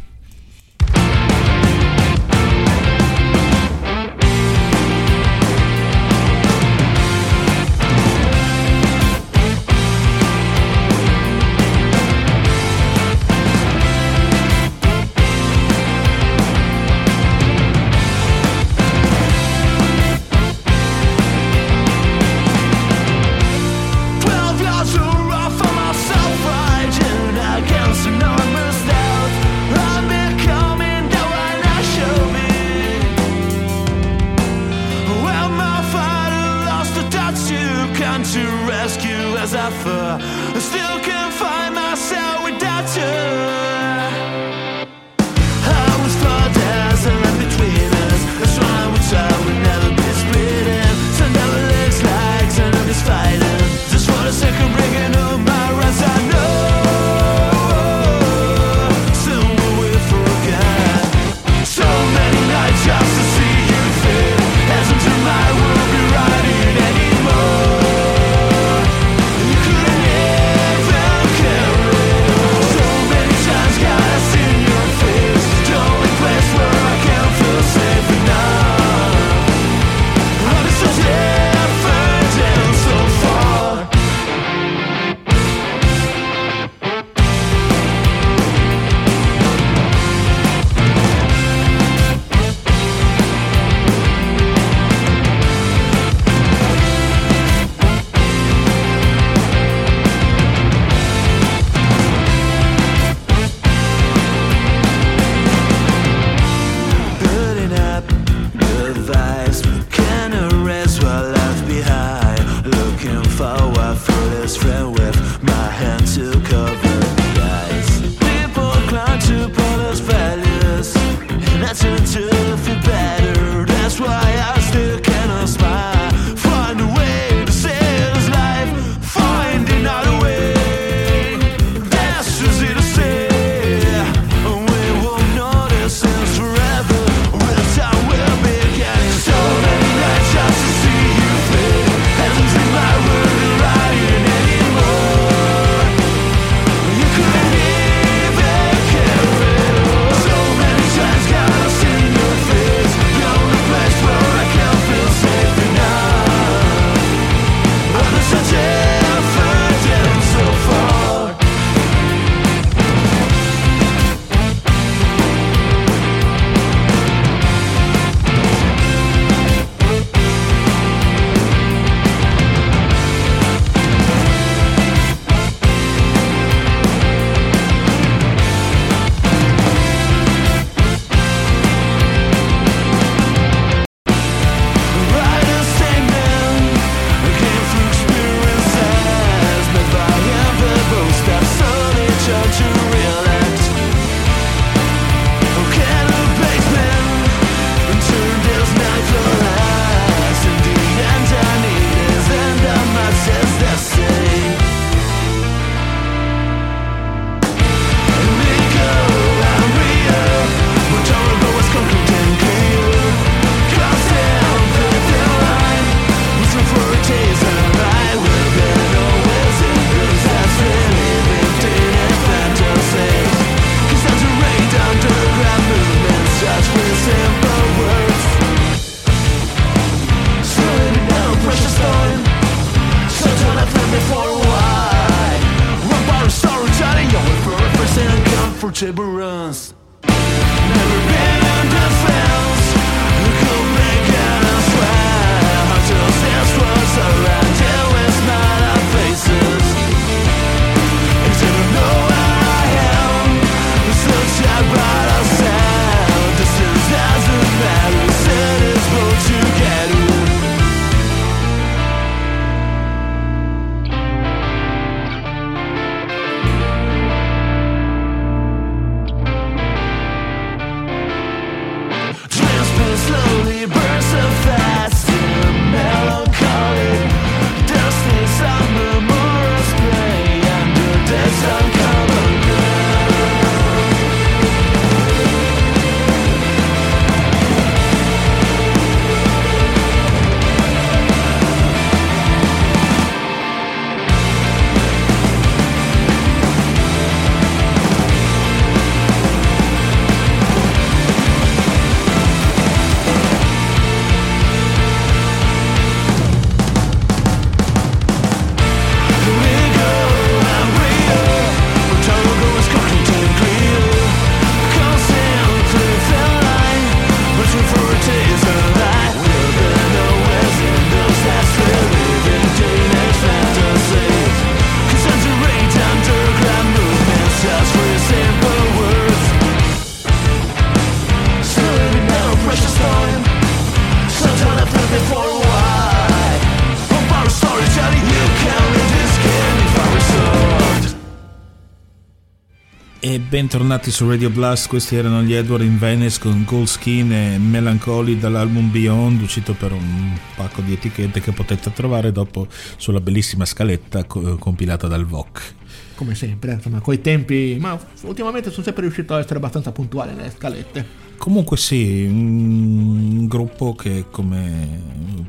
Bentornati su Radio Blast, questi erano gli Edward in Venice con Gold Skin e Melancholy dall'album Beyond, uscito per un pacco di etichette che potete trovare dopo sulla bellissima scaletta co- compilata dal VOC. Come sempre, insomma, coi tempi. Ma ultimamente sono sempre riuscito a essere abbastanza puntuale nelle scalette. Comunque sì, un gruppo che come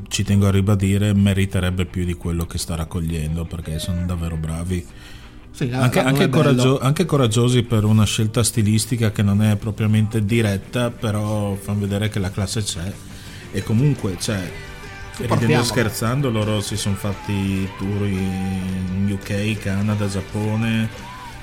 ci tengo a ribadire meriterebbe più di quello che sta raccogliendo perché sono davvero bravi. Sì, la- Anche, l'album anche coraggio- anche coraggiosi per una scelta stilistica che non è propriamente diretta, però fanno vedere che la classe c'è. E comunque, cioè, ridendo scherzando, loro si sono fatti tour in UK, Canada, Giappone,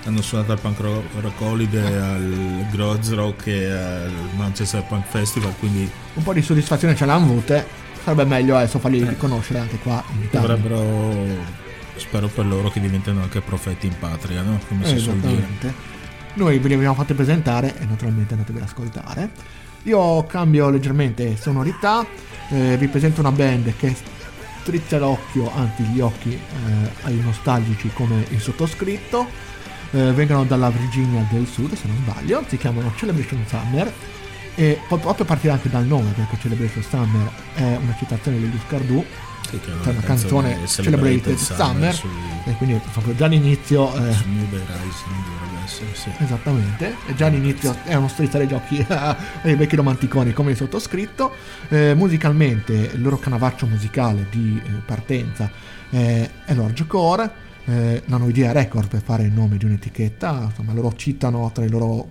hanno suonato al Punk Ro- Rock Holiday, al Groz Rock e al Manchester Punk Festival, quindi Un po' di soddisfazione ce l'hanno avute. Sarebbe meglio adesso farli riconoscere anche qua in Italia. dovrebbero, spero per loro che diventino anche profeti in patria, no? come si suol dire. Noi ve li abbiamo fatti presentare e naturalmente andatevi ad ascoltare. Io cambio leggermente sonorità, eh, vi presento una band che strizza l'occhio, anzi gli occhi eh, ai nostalgici come il sottoscritto. Eh, vengono dalla Virginia del Sud, se non sbaglio, si chiamano Celebration Summer e proprio partire anche dal nome, perché Celebration Summer è una citazione degli Scardu, Sì, che è una canzone Celebrated Summer, su, e quindi proprio già all'inizio eh, essere, sì. Esattamente, e già all'inizio è uno strizzare gli occhi ai vecchi romanticoni come il sottoscritto. Eh, musicalmente, il loro canavaccio musicale di eh, partenza eh, è l'Orge Core. Eh, non ho idea record per fare il nome di un'etichetta, insomma loro citano tra i loro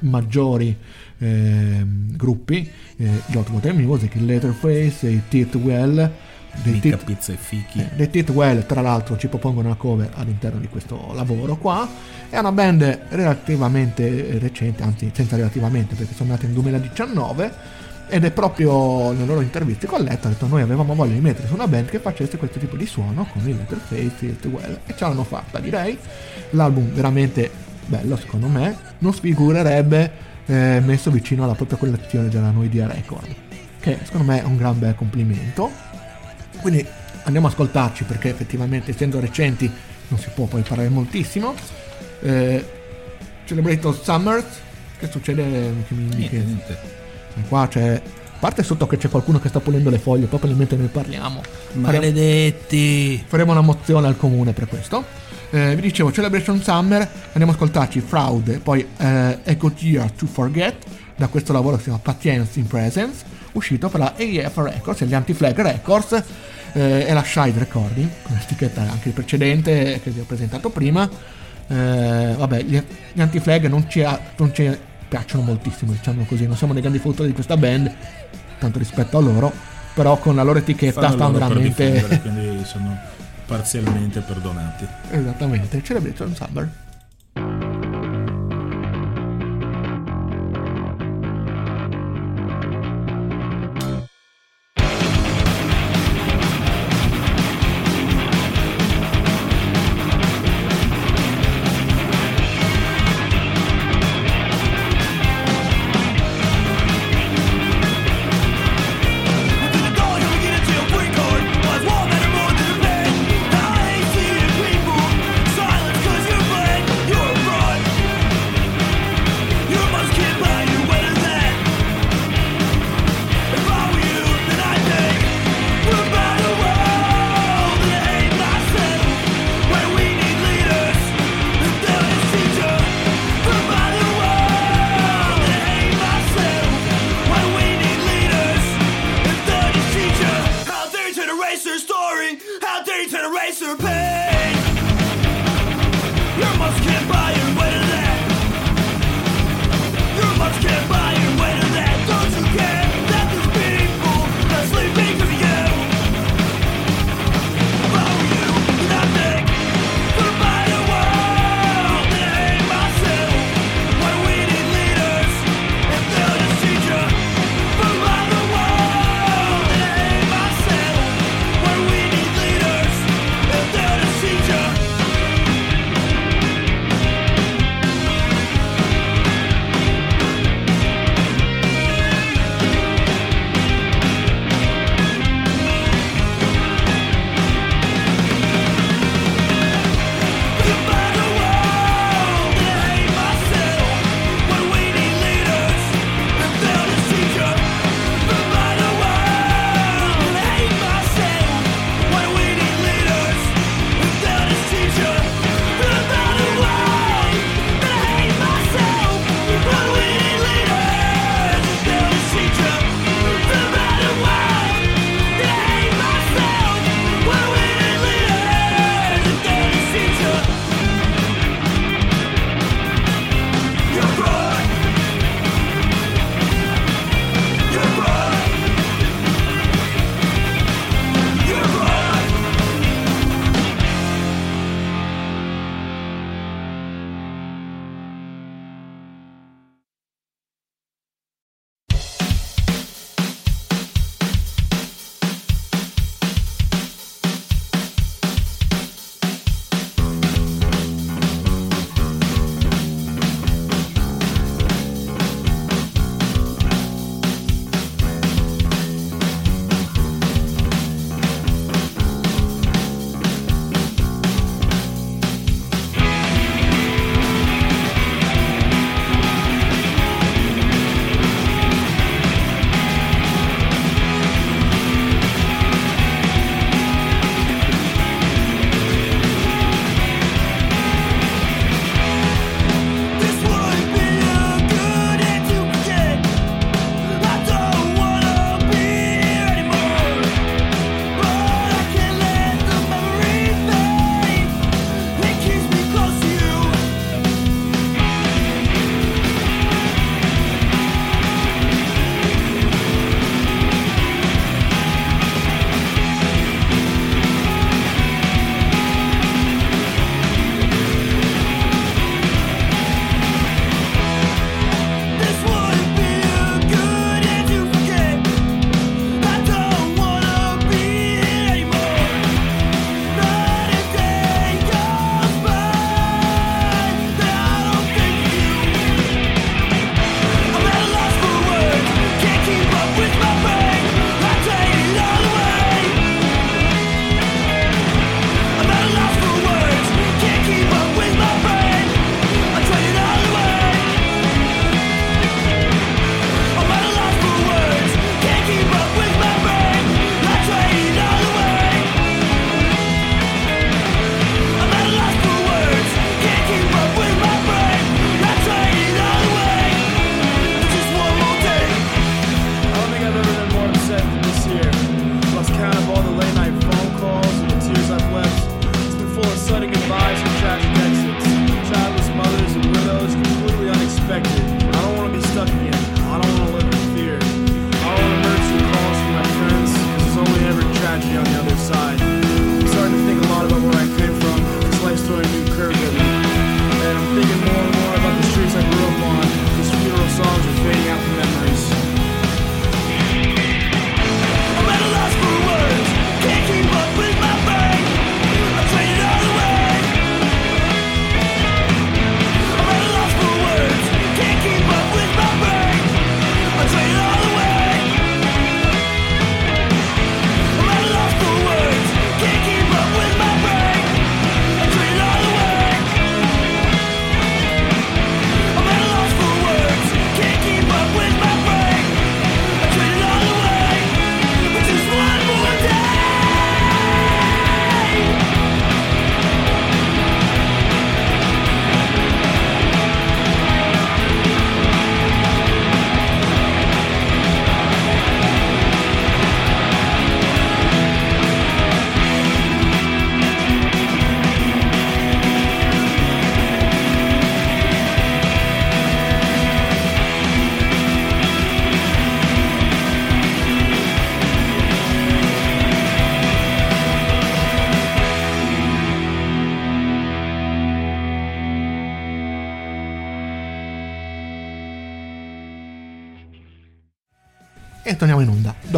maggiori ehm, gruppi eh, gli Hot Water Music, il Letterface, i Teeth Well. Mica Teeth- pizza e fichi. eh, The Titwell, tra l'altro, ci propongono una cover all'interno di questo lavoro qua. È una band relativamente recente, anzi senza relativamente perché sono nati nel 2019 ed è proprio nelle loro interviste con Letto ha detto noi avevamo voglia di mettere su una band che facesse questo tipo di suono con il Letterface, il Titwell e ce l'hanno fatta direi. L'album veramente bello secondo me, non sfigurerebbe eh, messo vicino alla propria collezione della Noidia Record, che secondo me è un gran bel complimento. Quindi andiamo a ascoltarci perché effettivamente essendo recenti non si può poi parlare moltissimo. Eh, Celebrated Summers, che succede? Che mi indichi? Niente, niente. E Qua c'è... A parte sotto che c'è qualcuno che sta pulendo le foglie proprio mentre noi parliamo. Maledetti! faremo una mozione al comune per questo. Eh, vi dicevo Celebration Summer, andiamo a ascoltarci Fraud poi eh, Echo Year to Forget da questo lavoro che si chiama Patience in Presence, uscito per la AF Records e gli Anti-Flag Records eh, e la Shide Recording, con l'etichetta anche precedente che vi ho presentato prima. Eh, vabbè, gli, gli Anti-Flag non ci, ha- non ci piacciono moltissimo, diciamo così, non siamo dei grandi fruitori di questa band, tanto rispetto a loro, però con la loro etichetta stanno veramente... quindi sono parzialmente perdonati. Esattamente, Celebration Summer.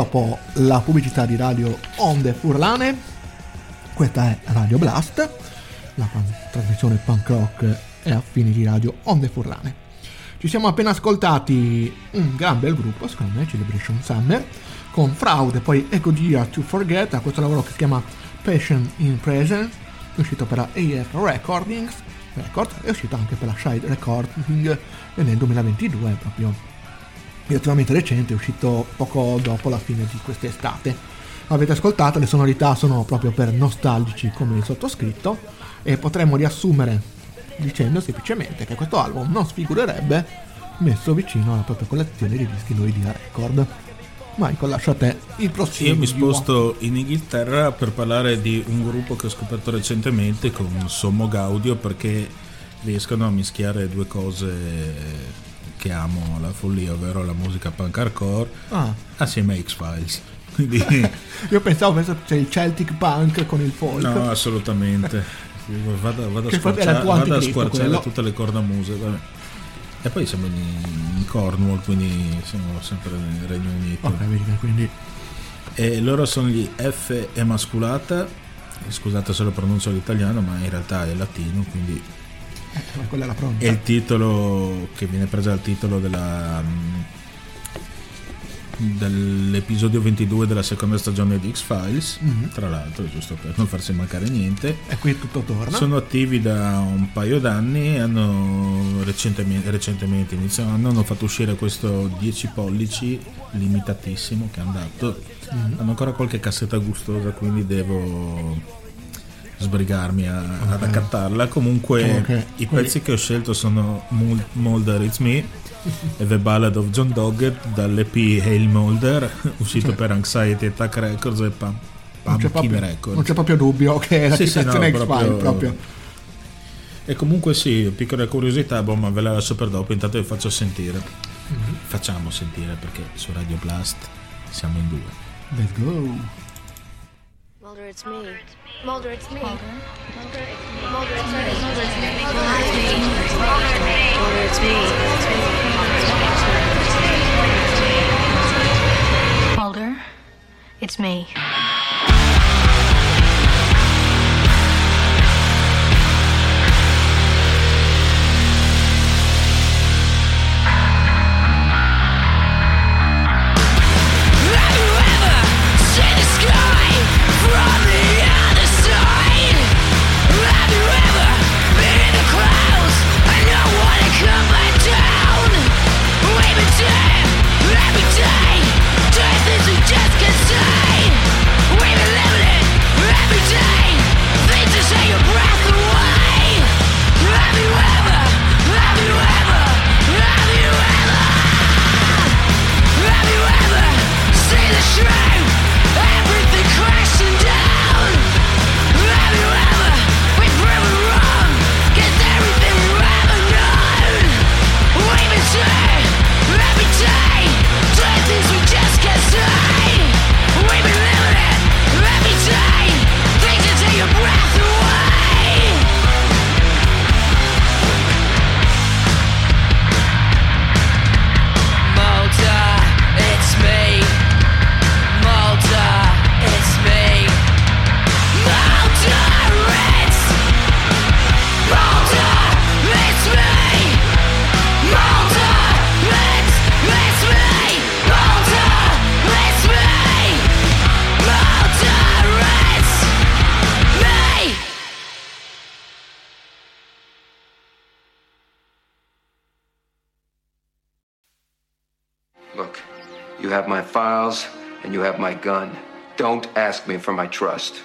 Dopo la pubblicità di Radio Onde Furlane, questa è Radio Blast, la pan- trasmissione punk rock e affini di Radio Onde Furlane. Ci siamo appena ascoltati un gran bel gruppo, secondo me, Celebration Summer, con Fraud e poi Echo Gear to Forget, a questo lavoro che si chiama Passion in Presence, è uscito per la AF Recordings, Records, è uscito anche per la Shide Recording nel 2022, proprio relativamente recente, è uscito poco dopo la fine di quest'estate. Avete ascoltato, le sonorità sono proprio per nostalgici come il sottoscritto e potremmo riassumere dicendo semplicemente che questo album non sfigurerebbe messo vicino alla propria collezione di dischi lui di Record. Michael, lascio a te il prossimo. Io mi sposto in Inghilterra per parlare di un gruppo che ho scoperto recentemente con Sommo Gaudio perché riescono a mischiare due cose che amo alla follia, ovvero la musica punk hardcore Ah, assieme a X-Files. Quindi io pensavo penso c'è il Celtic Punk con il folk. no, assolutamente. Vado, vado a squarciare, vado a squarciare tutte le cornamuse. vabbè. E poi siamo in, Cornwall, quindi siamo sempre nel Regno Unito. Che quindi E loro sono gli F emasculata. Scusate se lo pronuncio all'italiano, ma in realtà è latino, quindi eh, quella è la pronta. è il titolo che viene preso dal titolo della, mm, dell'episodio 22 della seconda stagione di X-Files, Mhm. tra l'altro, giusto per non farsi mancare niente. E qui tutto torna. Sono attivi da un paio d'anni, hanno recentemente, recentemente inizio anno hanno fatto uscire questo 10 pollici limitatissimo che hanno dato. Mhm. Hanno ancora qualche cassetta gustosa, quindi devo sbrigarmi a- ad accattarla. Comunque che i pezzi che ho scelto sono Mulder It's Me e The Ballad of John Doggett dall'EP Hail Mulder, uscito per Anxiety Attack Records e Pam- non, c'è proprio, Records. non c'è proprio dubbio che è la Sì, sì, no, citazione X-File proprio- proprio. E comunque sì, piccola curiosità, boh, ma ve la lascio per dopo, intanto vi faccio sentire. Mhm. Facciamo sentire perché su Radio Blast siamo in due. Let's go. Mulder, it's me. Mulder, it's me. Mulder, Mulder, Mulder, it's me. Mulder, it's me. Mulder, it's me. Mulder, it's me. Have Try! Gun. Don't ask me for my trust.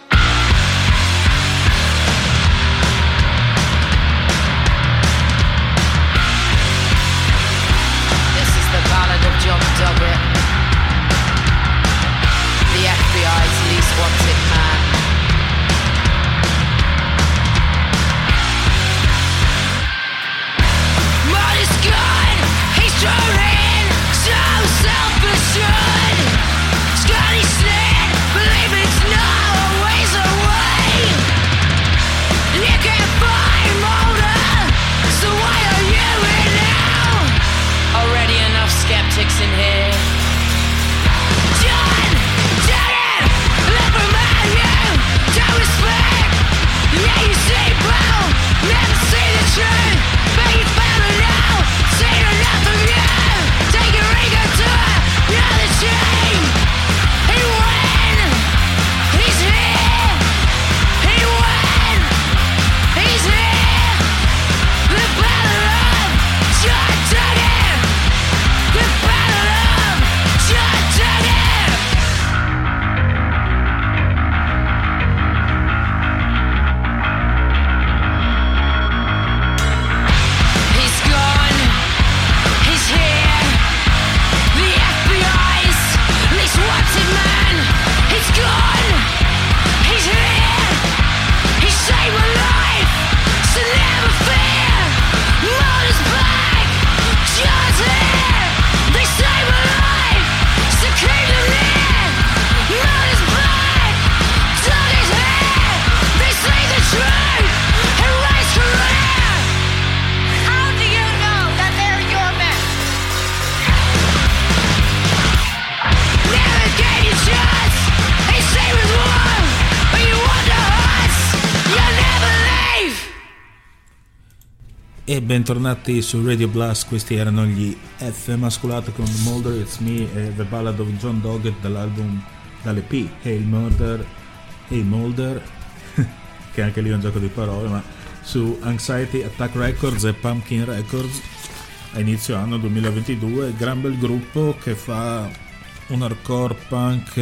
E bentornati su Radio Blast, questi erano gli F mascolato con Mulder It's Me e The Ballad of John Doggett dall'album dall'EP Hail Murder Hey Mulder che anche lì è un gioco di parole ma su Anxiety Attack Records e Pumpkin Records a inizio anno 2022 gran bel gruppo che fa un hardcore punk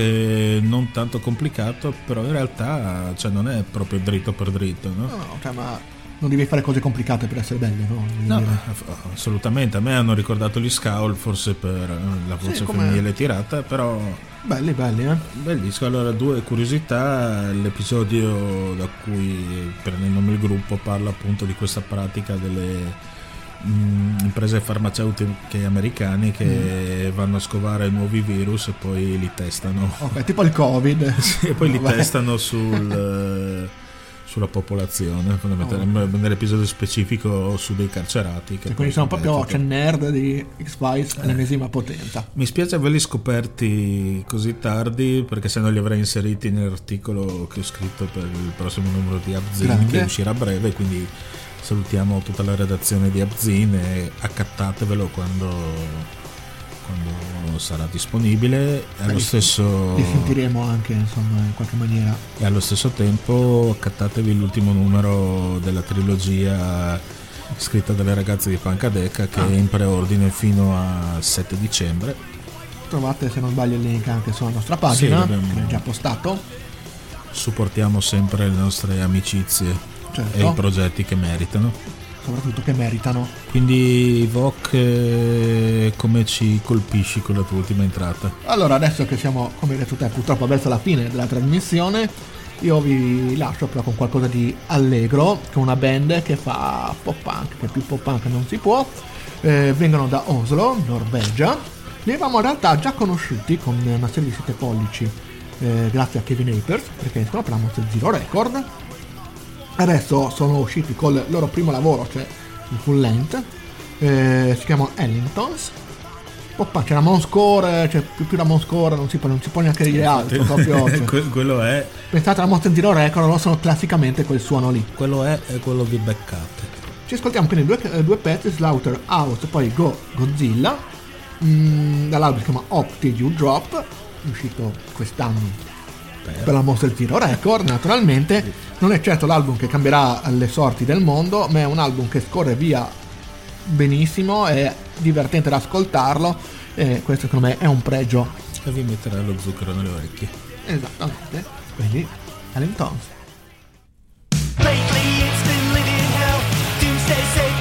non tanto complicato però in realtà cioè, non è proprio dritto per dritto no? No, no, cioè, ma non devi fare cose complicate per essere belle, no? No, assolutamente. A me hanno ricordato gli Scowl, forse per eh, la voce Sì, femminile tirata, però Belli, belli, eh? bel disco. Allora, due curiosità. L'episodio da cui prende il nome il gruppo parla appunto di questa pratica delle mm, imprese farmaceutiche americane che Mm. vanno a scovare nuovi virus e poi li testano. Ok, tipo il Covid. e poi li Vabbè. testano sul, eh, sulla popolazione, fondamentalmente nell'episodio specifico su dei carcerati. Che Cioè, quindi sono proprio c'è nerd di X-Files Eh. all'ennesima potenza. Mi spiace averli scoperti così tardi perché se no li avrei inseriti nell'articolo che ho scritto per il prossimo numero di Abzin che uscirà a breve, quindi salutiamo tutta la redazione di Abzin e accattatevelo quando, quando sarà disponibile. E allo, stesso, Li sentiremo anche, insomma, in qualche maniera. e allo stesso tempo accattatevi l'ultimo numero della trilogia scritta dalle ragazze di Pancadeca che Ah. è in preordine fino al 7 dicembre. Trovate, se non sbaglio, il link anche sulla nostra pagina, Sì, abbiamo- che è già postato. supportiamo sempre le nostre amicizie Certo. e i progetti che meritano. Soprattutto che meritano. Quindi Voc eh, come ci colpisci con la tua ultima entrata? Allora, adesso che siamo, come hai detto te, purtroppo verso la fine della trasmissione, io vi lascio però con qualcosa di allegro, con una band che fa pop punk, che più pop punk non si può. Eh, vengono da Oslo, Norvegia. Li avevamo in realtà già conosciuti con una serie di 7 pollici, eh, grazie a Kevin Apers, perché escono per la Monster Zero Record. Adesso sono usciti col loro primo lavoro, cioè il full length. Eh, si chiamano Ellingtons. Oppa, c'è la Monscore, c'è più, più la Monscore, non si può, non si può neanche dire altro. Proprio, cioè, Que- quello è, pensate alla Monster Zero Record, loro sono classicamente quel suono lì. quello è e quello vi beccate. Ci ascoltiamo quindi due, eh, due pezzi, Slaughter House poi Go Godzilla. Mm, dall'album si chiama Opti You Drop, uscito quest'anno per la Monster Zero Record, naturalmente. Non è certo l'album che cambierà le sorti del mondo, ma è un album che scorre via benissimo, è divertente da ascoltarlo e questo secondo me è un pregio. E vi metterà lo zucchero nelle orecchie. Esattamente. Quindi, Allen Tons. Lately it's been living hell. Doomsday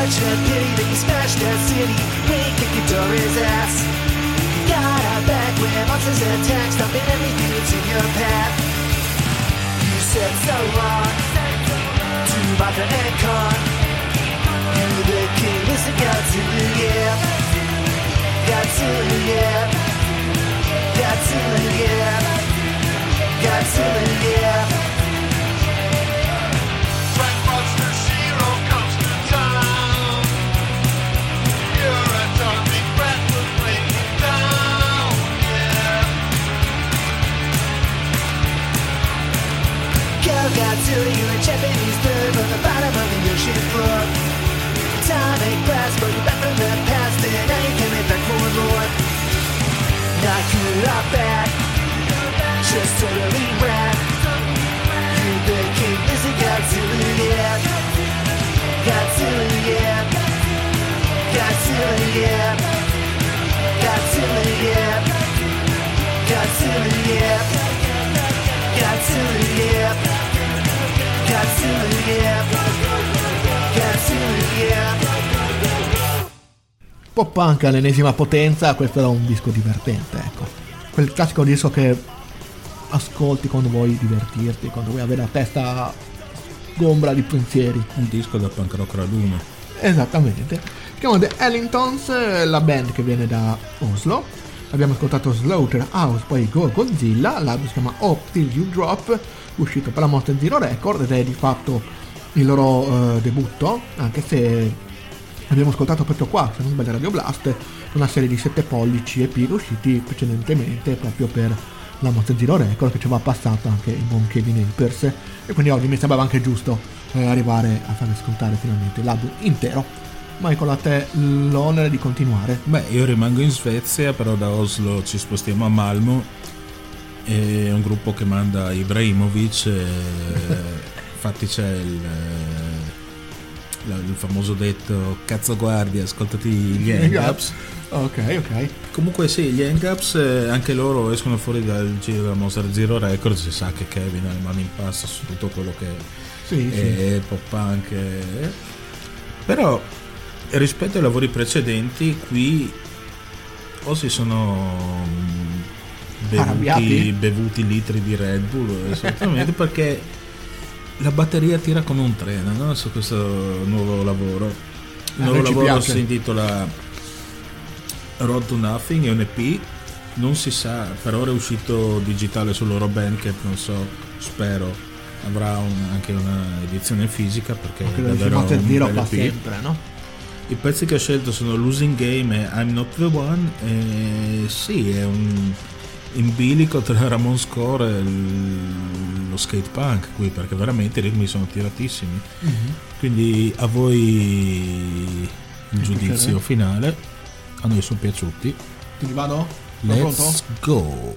Such a pity that you smashed that city. We kick your Dora's ass. Got our back when monsters attack, stopping everything that's in your path. You said so long to Martha and Khan. You're the king, listen, Godzilla, yeah. Godzilla, yeah. Godzilla, yeah. Godzilla, yeah. Godzilla, you're a Japanese bird from the bottom of the ocean floor. Atomic blast brought you back from the past, and now you're coming back for more. Not good or bad, just totally rad. King, this is Godzilla, yeah. Godzilla, yeah. Godzilla, yeah. Godzilla, yeah. Godzilla, yeah. Godzilla, yeah. Pop punk all'ennesima potenza, questo era un disco divertente, ecco. Quel classico disco che ascolti quando vuoi divertirti, quando vuoi avere la testa gombra di pensieri. Un disco da punk rock raduno. Esattamente. Chiamo The Ellingtons, la band che viene da Oslo. Abbiamo ascoltato Slaughterhouse, poi Go Godzilla, l'album si chiama Hope Till You Drop, uscito per la Monster Zero Record ed è di fatto il loro eh, debutto, anche se abbiamo ascoltato proprio qua, se non sbaglio Radio Blast, una serie di 7 pollici EP usciti precedentemente proprio per la Monster Zero Record che ci aveva passato anche il buon Kevin Apers e quindi oggi mi sembrava anche giusto eh, arrivare a farvi ascoltare finalmente l'album intero. Michael, a te l'onere di continuare. Beh, io rimango in Svezia, però da Oslo ci spostiamo a Malmo. È un gruppo che manda Ibrahimovic. e infatti c'è il, eh, il famoso detto cazzo guardi, ascoltati gli Hangups. Ok, ok. Comunque sì, gli Hangups eh, anche loro escono fuori dal giro della Monster Zero Records, si sa che Kevin ha le mani in pasta su tutto quello che Sì, è pop punk. eh. Però rispetto ai lavori precedenti, qui o si sono mm? Bevuti, bevuti litri di Red Bull, esattamente perché la batteria tira come un treno no? su questo nuovo lavoro. Il nuovo lavoro si intitola Road to Nothing, è un EP, non si sa, per ora è uscito digitale sul loro bandcamp, non so, spero avrà un- anche una edizione fisica perché è che davvero un fa EP. sempre, no? I pezzi che ho scelto sono Losing Game e I'm Not The One e sì, è un in bilico tra Ramon Score e lo skate punk qui perché veramente i ritmi sono tiratissimi. Mhm. Quindi a voi il giudizio finale. A noi sono piaciuti. Quindi vado? Let's go.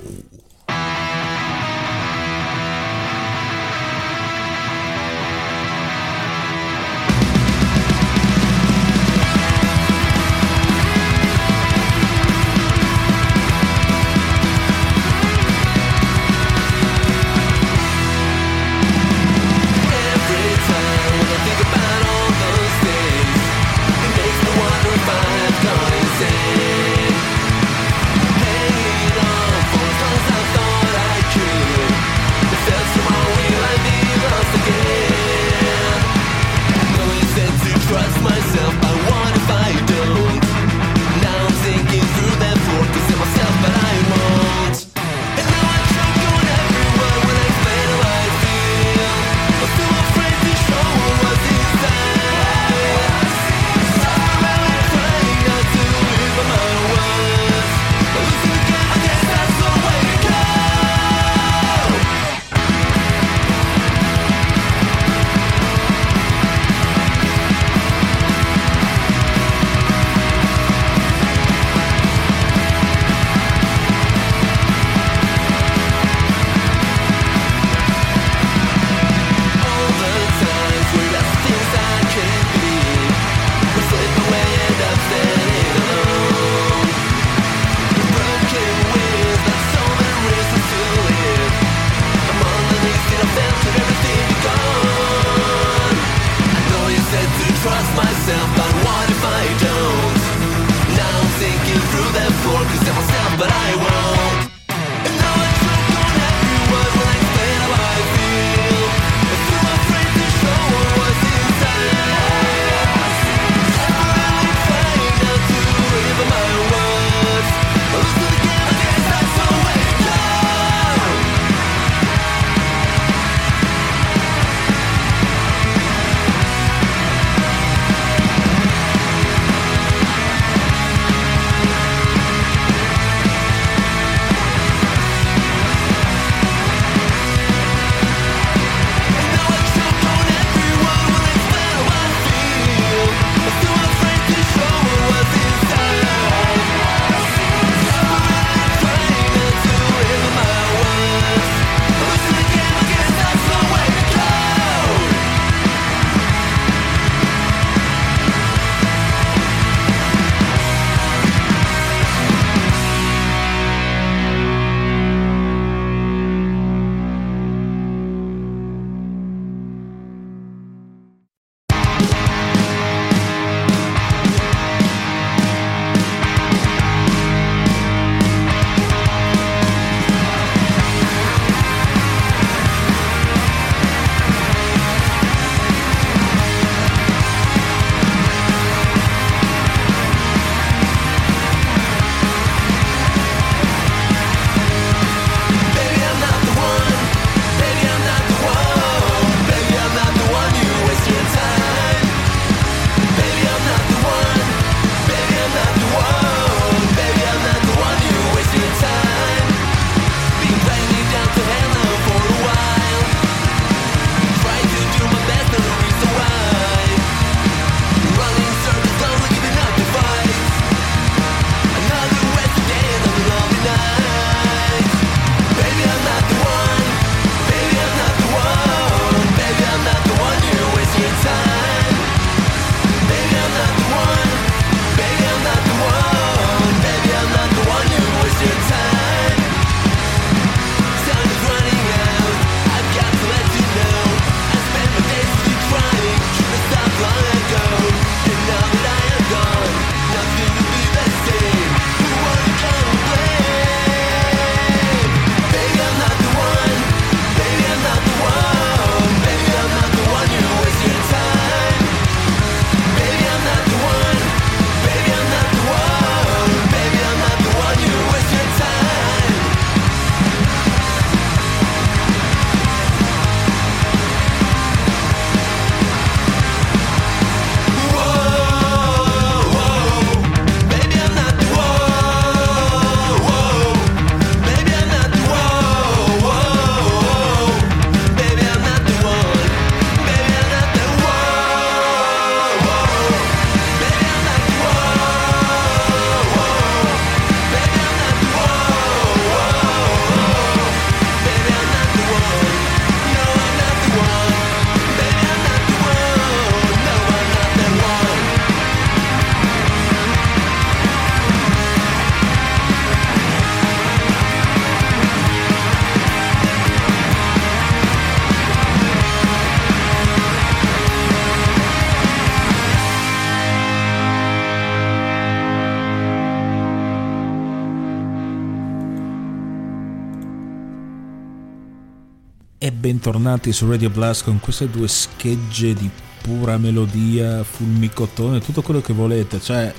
Bentornati su Radio Blast con queste due schegge di pura melodia, fulmicotone, tutto quello che volete. Cioè,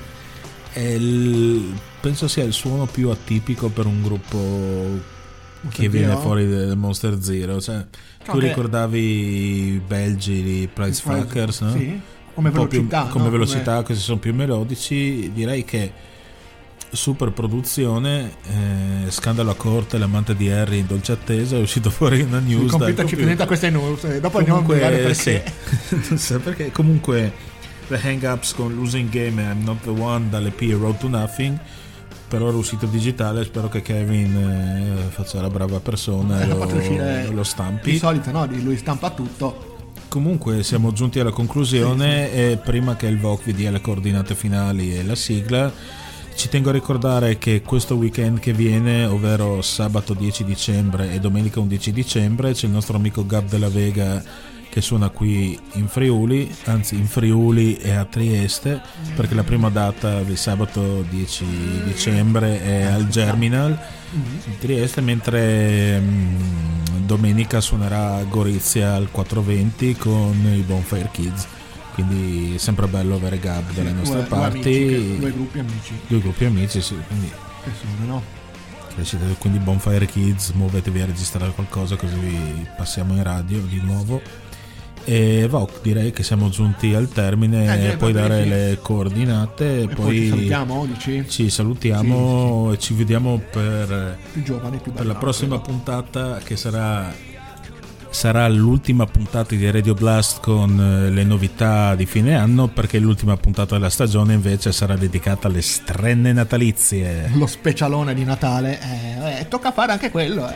è il- penso sia il suono più atipico per un gruppo che Zero? viene fuori del Monster Zero. Cioè, tu ricordavi i belgi, i Price Fuckers, no? Sì, come po' più- velocità, come no? velocità, questi sono più melodici. Direi che super produzione, eh, scandalo a corte, l'amante di Harry in dolce attesa, è uscito fuori una Il news. dal computer ci presenta queste news e dopo andiamo a Comunque, perché. sì. Non so perché comunque The Hang Ups con Losing Game e I'm Not The One dall'EP Road to Nothing per ora è uscito digitale spero che Kevin eh, faccia la brava persona e Eh, lo, uscire lo Di stampi solito no, di lui stampa tutto. comunque siamo giunti alla conclusione e prima che il VOC vi dia le coordinate finali e la sigla ci tengo a ricordare che questo weekend che viene, ovvero sabato 10 dicembre e domenica 11 dicembre, c'è il nostro amico Gab della Vega che suona qui in Friuli, anzi in Friuli e a Trieste, perché la prima data di sabato 10 dicembre è al Germinal di Trieste, mentre mm, domenica suonerà a Gorizia al 420 con i Bonfire Kids. Quindi è sempre bello avere Gab dalle nostre Due- due parti. che- due gruppi amici Due gruppi amici, sì. Quindi, che sono, no? quindi Bonfire Kids, muovetevi a registrare qualcosa così vi passiamo in radio di nuovo. E Voc, direi che siamo giunti al termine, Eh, puoi dare sì. le coordinate E poi ci salutiamo, dici? Ci salutiamo e ci vediamo per, Più giovane, più per la prossima puntata che sarà sarà l'ultima puntata di Radio Blast con eh, le novità di fine anno perché l'ultima puntata della stagione invece sarà dedicata alle strenne natalizie. Lo specialone di Natale, eh, eh, tocca fare anche quello. Eh.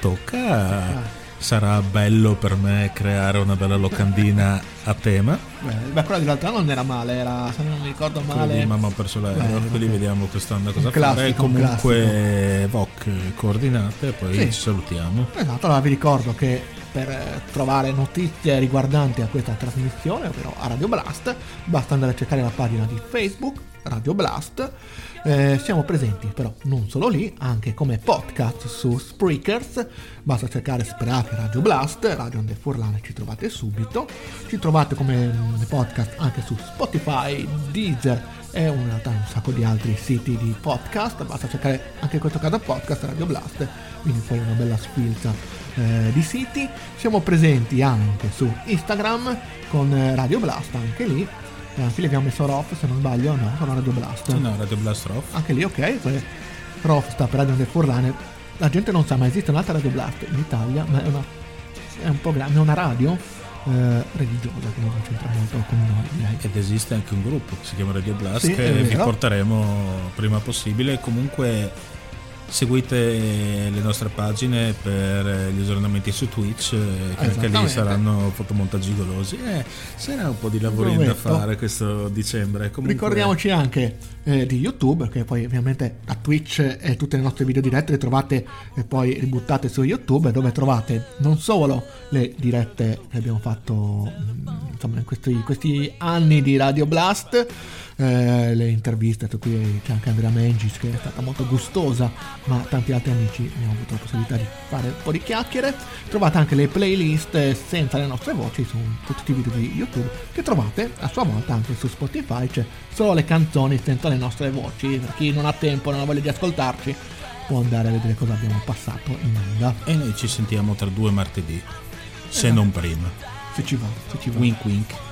Tocca sarà bello per me creare una bella locandina a tema. Beh, beh, quella dell'altro anno non era male, era, se non mi ricordo male. di mamma ha perso l'aereo, quindi vabbè. vediamo quest'anno cosa classico, fare. un Comunque, VOC, coordinate, poi Sì. ci salutiamo. Esatto, allora vi ricordo che per eh, trovare notizie riguardanti a questa trasmissione, ovvero a Radio Blast, basta andare a cercare la pagina di Facebook Radio Blast. Eh, siamo presenti però non solo lì, anche come podcast su Spreakers. Basta cercare Sperate Radio Blast, Radio Onde Furlane ci trovate subito. Ci trovate come mm, podcast anche su Spotify, Deezer e in realtà un sacco di altri siti di podcast. Basta cercare anche in questo caso podcast Radio Blast, quindi poi una bella sfilza eh, di siti. Siamo presenti anche su Instagram con eh, Radio Blast, anche lì. E anche lì abbiamo messo ROF, se non sbaglio, no, sono Radio Blast. No, Radio Blast Rock. Anche lì, ok, que- ROF sta per Radio Onde Furlane. La gente non sa, ma esiste un'altra Radio Blast in Italia, ma è, una, è un programma, è una radio eh, religiosa, quindi non c'entra molto con noi, direi. Ed esiste anche un gruppo che si chiama Radio Blast Sì, che vi porteremo prima possibile. Comunque seguite le nostre pagine per gli aggiornamenti su Twitch, eh, che anche lì saranno fotomontaggi golosi. Eh, sarà un po' di lavoro da fare questo dicembre. Comunque, Ricordiamoci anche eh, di YouTube, che poi ovviamente a Twitch e tutte le nostre video dirette le trovate e poi ributtate su YouTube, dove trovate non solo le dirette che abbiamo fatto mm, insomma in questi, questi anni di Radio Blast, eh, le interviste, cui c'è anche Andrea Mengis che è stata molto gustosa, ma tanti altri amici abbiamo avuto la possibilità di fare un po' di chiacchiere. Trovate anche le playlist eh, senza le nostre voci su tutti i video di YouTube che trovate a sua volta anche su Spotify, c'è solo le canzoni senza le nostre voci, per chi non ha tempo, non ha voglia di ascoltarci, può andare a vedere cosa abbiamo passato in onda. E noi ci sentiamo tra due martedì, se non prima. Se ci va, se ci va. Wink wink.